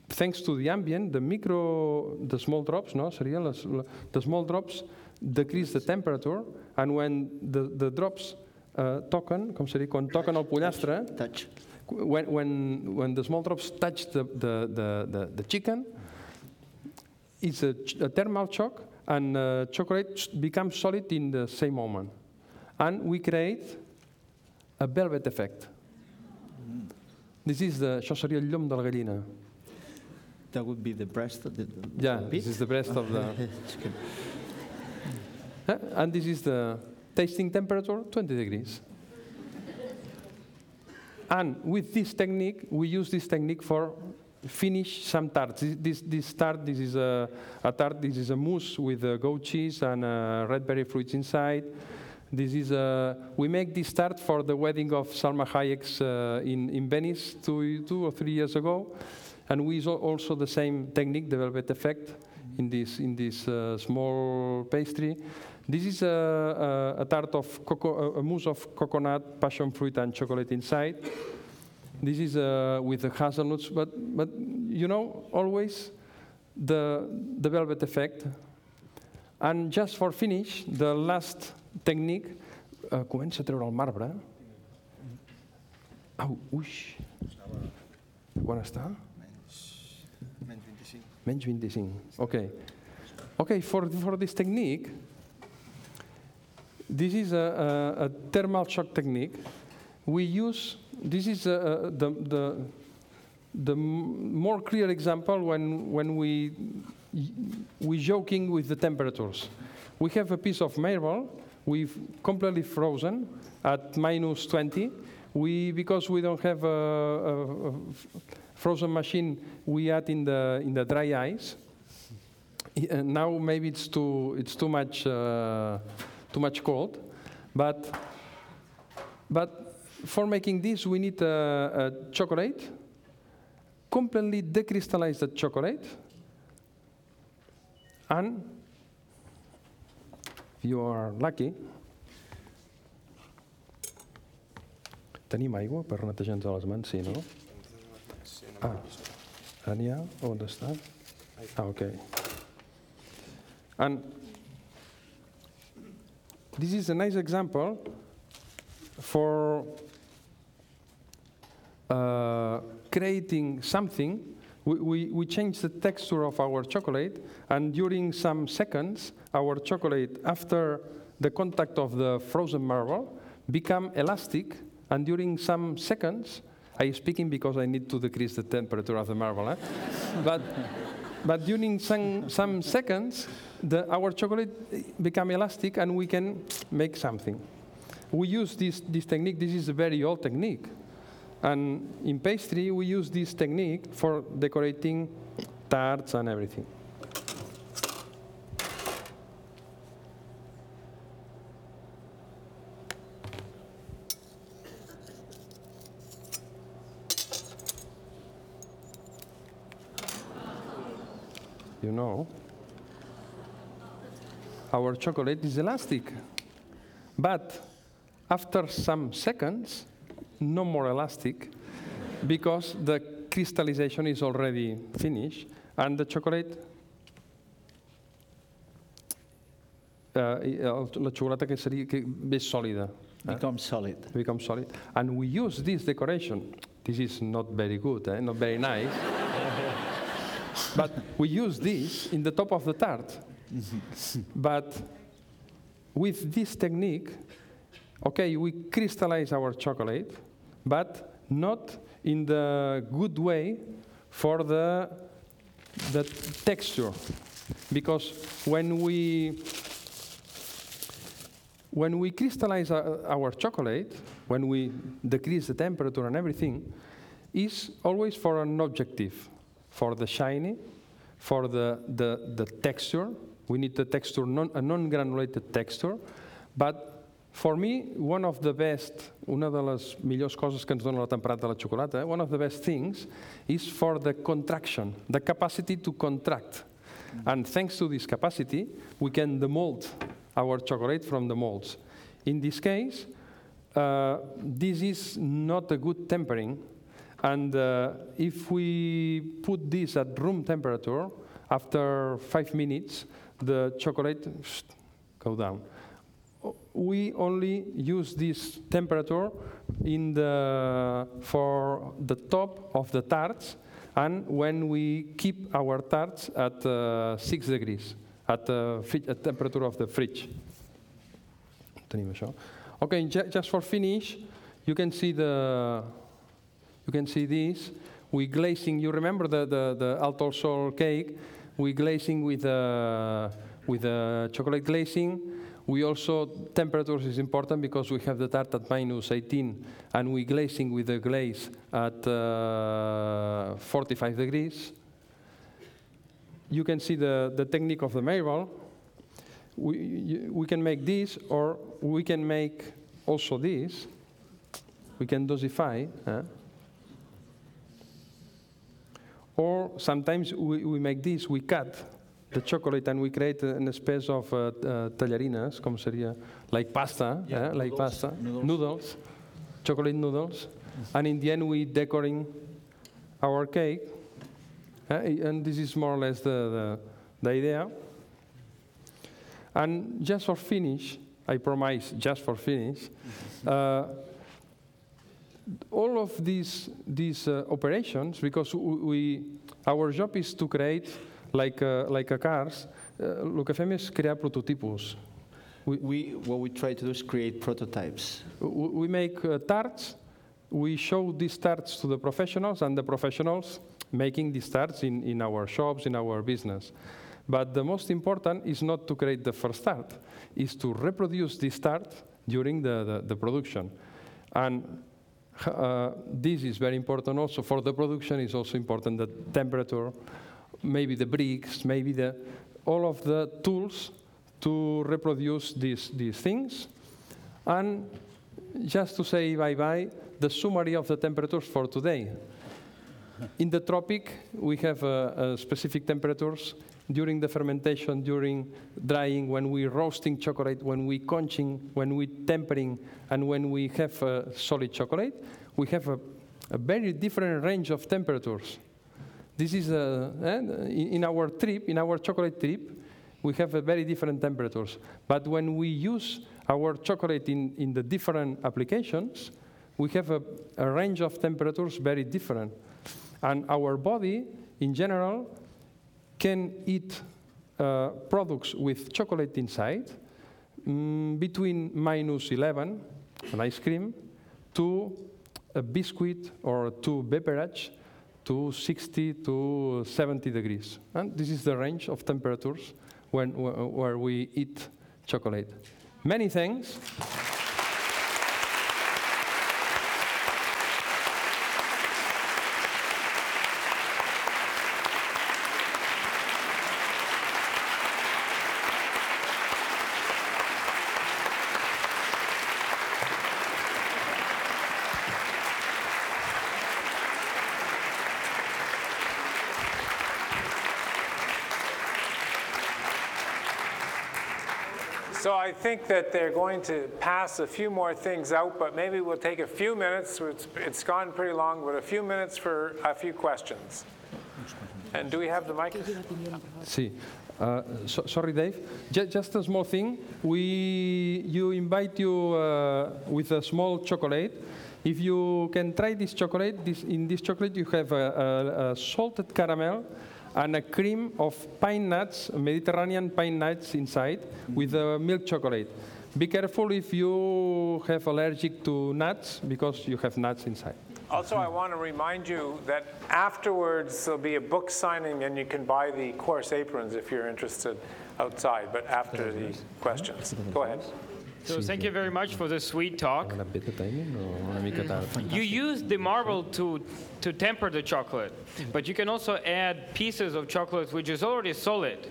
thanks to the ambient, the micro, the small drops, no, seria les, the small drops decrease the temperature, and when the, the drops uh, toquen, com seria, quan toquen el pollastre, Touch. when, when, when the small drops touch the, the, the, the, the chicken, it's a, a thermal shock, and uh, chocolate becomes solid in the same moment. And we create a velvet effect. This is the, això seria el llom de la gallina. That would be the breast of the, Yeah, the this is the breast of the. *laughs* And this is the tasting temperature, 20 degrees. And with this technique, we use this technique for finish some tarts. This, this, this tart, this is a, a tart, this is a mousse with uh, goat cheese and uh, red berry fruits inside. This is a, we make this tart for the wedding of Salma Hayek's uh, in, in Venice two, two or three years ago. And we use al- also the same technique, the velvet effect, in this, in this uh, small pastry. This is a, a, a tart of coco, a, a mousse of coconut, passion fruit, and chocolate inside. This is uh, with the hazelnuts, but, but you know, always the, the velvet effect. And just for finish, the last technique, uh, comença a treure el marbre. Au, uix. Quan està? Menys 25. Menys 25. Okay. Okay, for, for this technique, this is a, a, a thermal shock technique. We use, this is uh, uh, the, the, the more clear example when, when we, we joking with the temperatures. We have a piece of marble, we've completely frozen at minus 20. We, because we don't have a, a, a frozen machine, we add in the, in the dry ice. I- uh, now maybe it's too, it's too much, uh, too much cold, but, but for making this we need a, a chocolate, completely decrystallize the chocolate, and if you are lucky, tenim aigua per netejar-nos les mans, sí, no? Ah, ha? On està? Ah, ok. And this is a nice example for uh, creating something. We, we, we change the texture of our chocolate, and during some seconds, our chocolate, after the contact of the frozen marble, become elastic, and during some seconds, I speaking because I need to decrease the temperature of the marble, eh? *laughs* but but during some, some seconds, the, our chocolate become elastic and we can make something. We use this, this technique, this is a very old technique. And in pastry, we use this technique for decorating tarts and everything. You know, our chocolate is elastic. But after some seconds, no more elastic because the crystallization is already finished and the chocolate uh, el- la xocolata que seria que més sòlida eh? Solid. Become solid and we use this decoration this is not very good eh? not very nice but we use this in the top of the tart. Mm-hmm. But with this technique okay we crystallize our chocolate but not in the good way for the the texture. Because when we when we crystallize our, our chocolate, when we decrease the temperature and everything, is always for an objective, for the shiny, for the, the, the texture. We need the texture, non, a non-granulated texture. But for me, one of the best, una de les millors coses que ens dona la temperata de la xocolata, eh, one of the best things is for the contraction, the capacity to contract. And thanks to this capacity, we can demold our chocolate from the molds. In this case, uh, this is not a good tempering. And uh, if we put this at room temperature, after five minutes, the chocolate go down. We only use this temperature in the, for the top of the tarts and when we keep our tarts at uh, 6 degrees, at the fri- at temperature of the fridge. Okay, ju- just for finish, you can see the, you can see this. We glazing. You remember the the, the Alto Sol cake? We glazing with uh, with uh, chocolate glazing. We also temperatures is important because we have the tart at minus 18, and we glazing with the glaze at uh, 45 degrees. You can see the the technique of the marble. We we can make this, or we can make also this. We can dosify. Or sometimes we, we make this, we cut the chocolate and we create an space of uh, uh, tallarines, com seria, like pasta, eh? like pasta, noodles. noodles, chocolate noodles. and in the end we decorating our cake. Uh, and this is more or less the, the, the idea. And just for finish, I promise just for finish, uh, all of these, these uh, operations, because we, our job is to create, like, uh, like a cars, uh, el que fem és crear prototipus. We, what we try to do is create prototypes. We make uh, tarts, we show these tarts to the professionals, and the professionals making these tarts in, in our shops, in our business. But the most important is not to create the first tart, is to reproduce this tart during the, the, the production. And uh, this is very important also for the production, It's also important the temperature, maybe the Brix, maybe the, all of the tools to reproduce these, these things. And just to say bye-bye, the summary of the temperatures for today. In the tropic, we have uh, uh, specific temperatures during the fermentation, during drying, when we roasting chocolate, when we conching, when we tempering, and when we have uh, solid chocolate, we have a, a very different range of temperatures. This is uh, eh, in in our trip, in our chocolate trip, we have a very different temperatures. But when we use our chocolate in, in the different applications, we have a, a range of temperatures very different. And our body, in general, can eat uh, products with chocolate inside mm, between minus 11, an ice cream, to a biscuit or to beverage to 60 to 70 degrees. And this is the range of temperatures when, wh- where we eat chocolate. Many thanks. So I think that they're going to pass a few more things out, but maybe we'll take a few minutes. It's, it's gone pretty long, but a few minutes for a few questions. And do we have the mic? See, uh, so, sorry, Dave. Ju- just a small thing. We, you invite you uh, with a small chocolate. If you can try this chocolate, this, in this chocolate you have a, a, a salted caramel and a cream of pine nuts, Mediterranean pine nuts inside, with a milk chocolate. Be careful if you have allergic to nuts because you have nuts inside. Also, I want to remind you that afterwards there'll be a book signing and you can buy the course aprons if you're interested outside, but after the questions. Go ahead. So thank you very much for the sweet talk. Una bit of timing or una mica tard? You use the marble to, to temper the chocolate, but you can also add pieces of chocolate which is already solid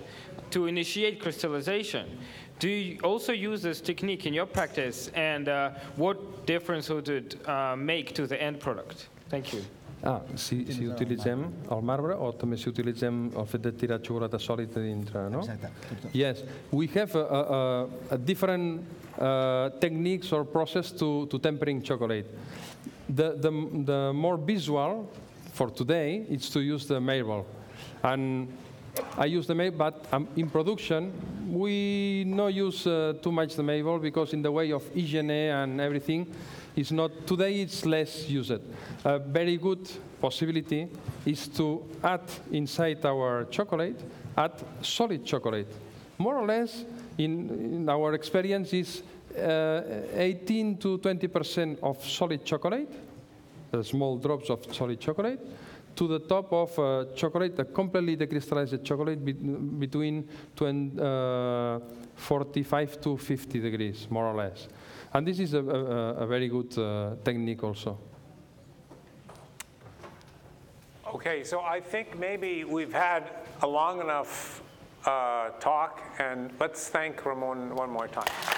to initiate crystallization. Do you also use this technique in your practice, and uh, what difference would it uh, make to the end product? Thank you. Ah, si, si utilitzem el marbre o també si utilitzem el fet de tirar xocolata sòlida dintre, no? Exacte. Yes, we have a, a, a, a different uh, techniques or process to, to tempering chocolate. The, the, the more visual for today is to use the marble. And I use the maple, but um, in production, we no use uh, too much the maple because in the way of hygiene and everything, it's not, today it's less used. A very good possibility is to add inside our chocolate, add solid chocolate. More or less, in, in our experience, is uh, 18 to 20% of solid chocolate, uh, small drops of solid chocolate, to the top of uh, chocolate, a completely decrystallized chocolate be- between 20, uh, 45 to 50 degrees, more or less. And this is a, a, a very good uh, technique also. Okay, so I think maybe we've had a long enough uh, talk, and let's thank Ramon one more time.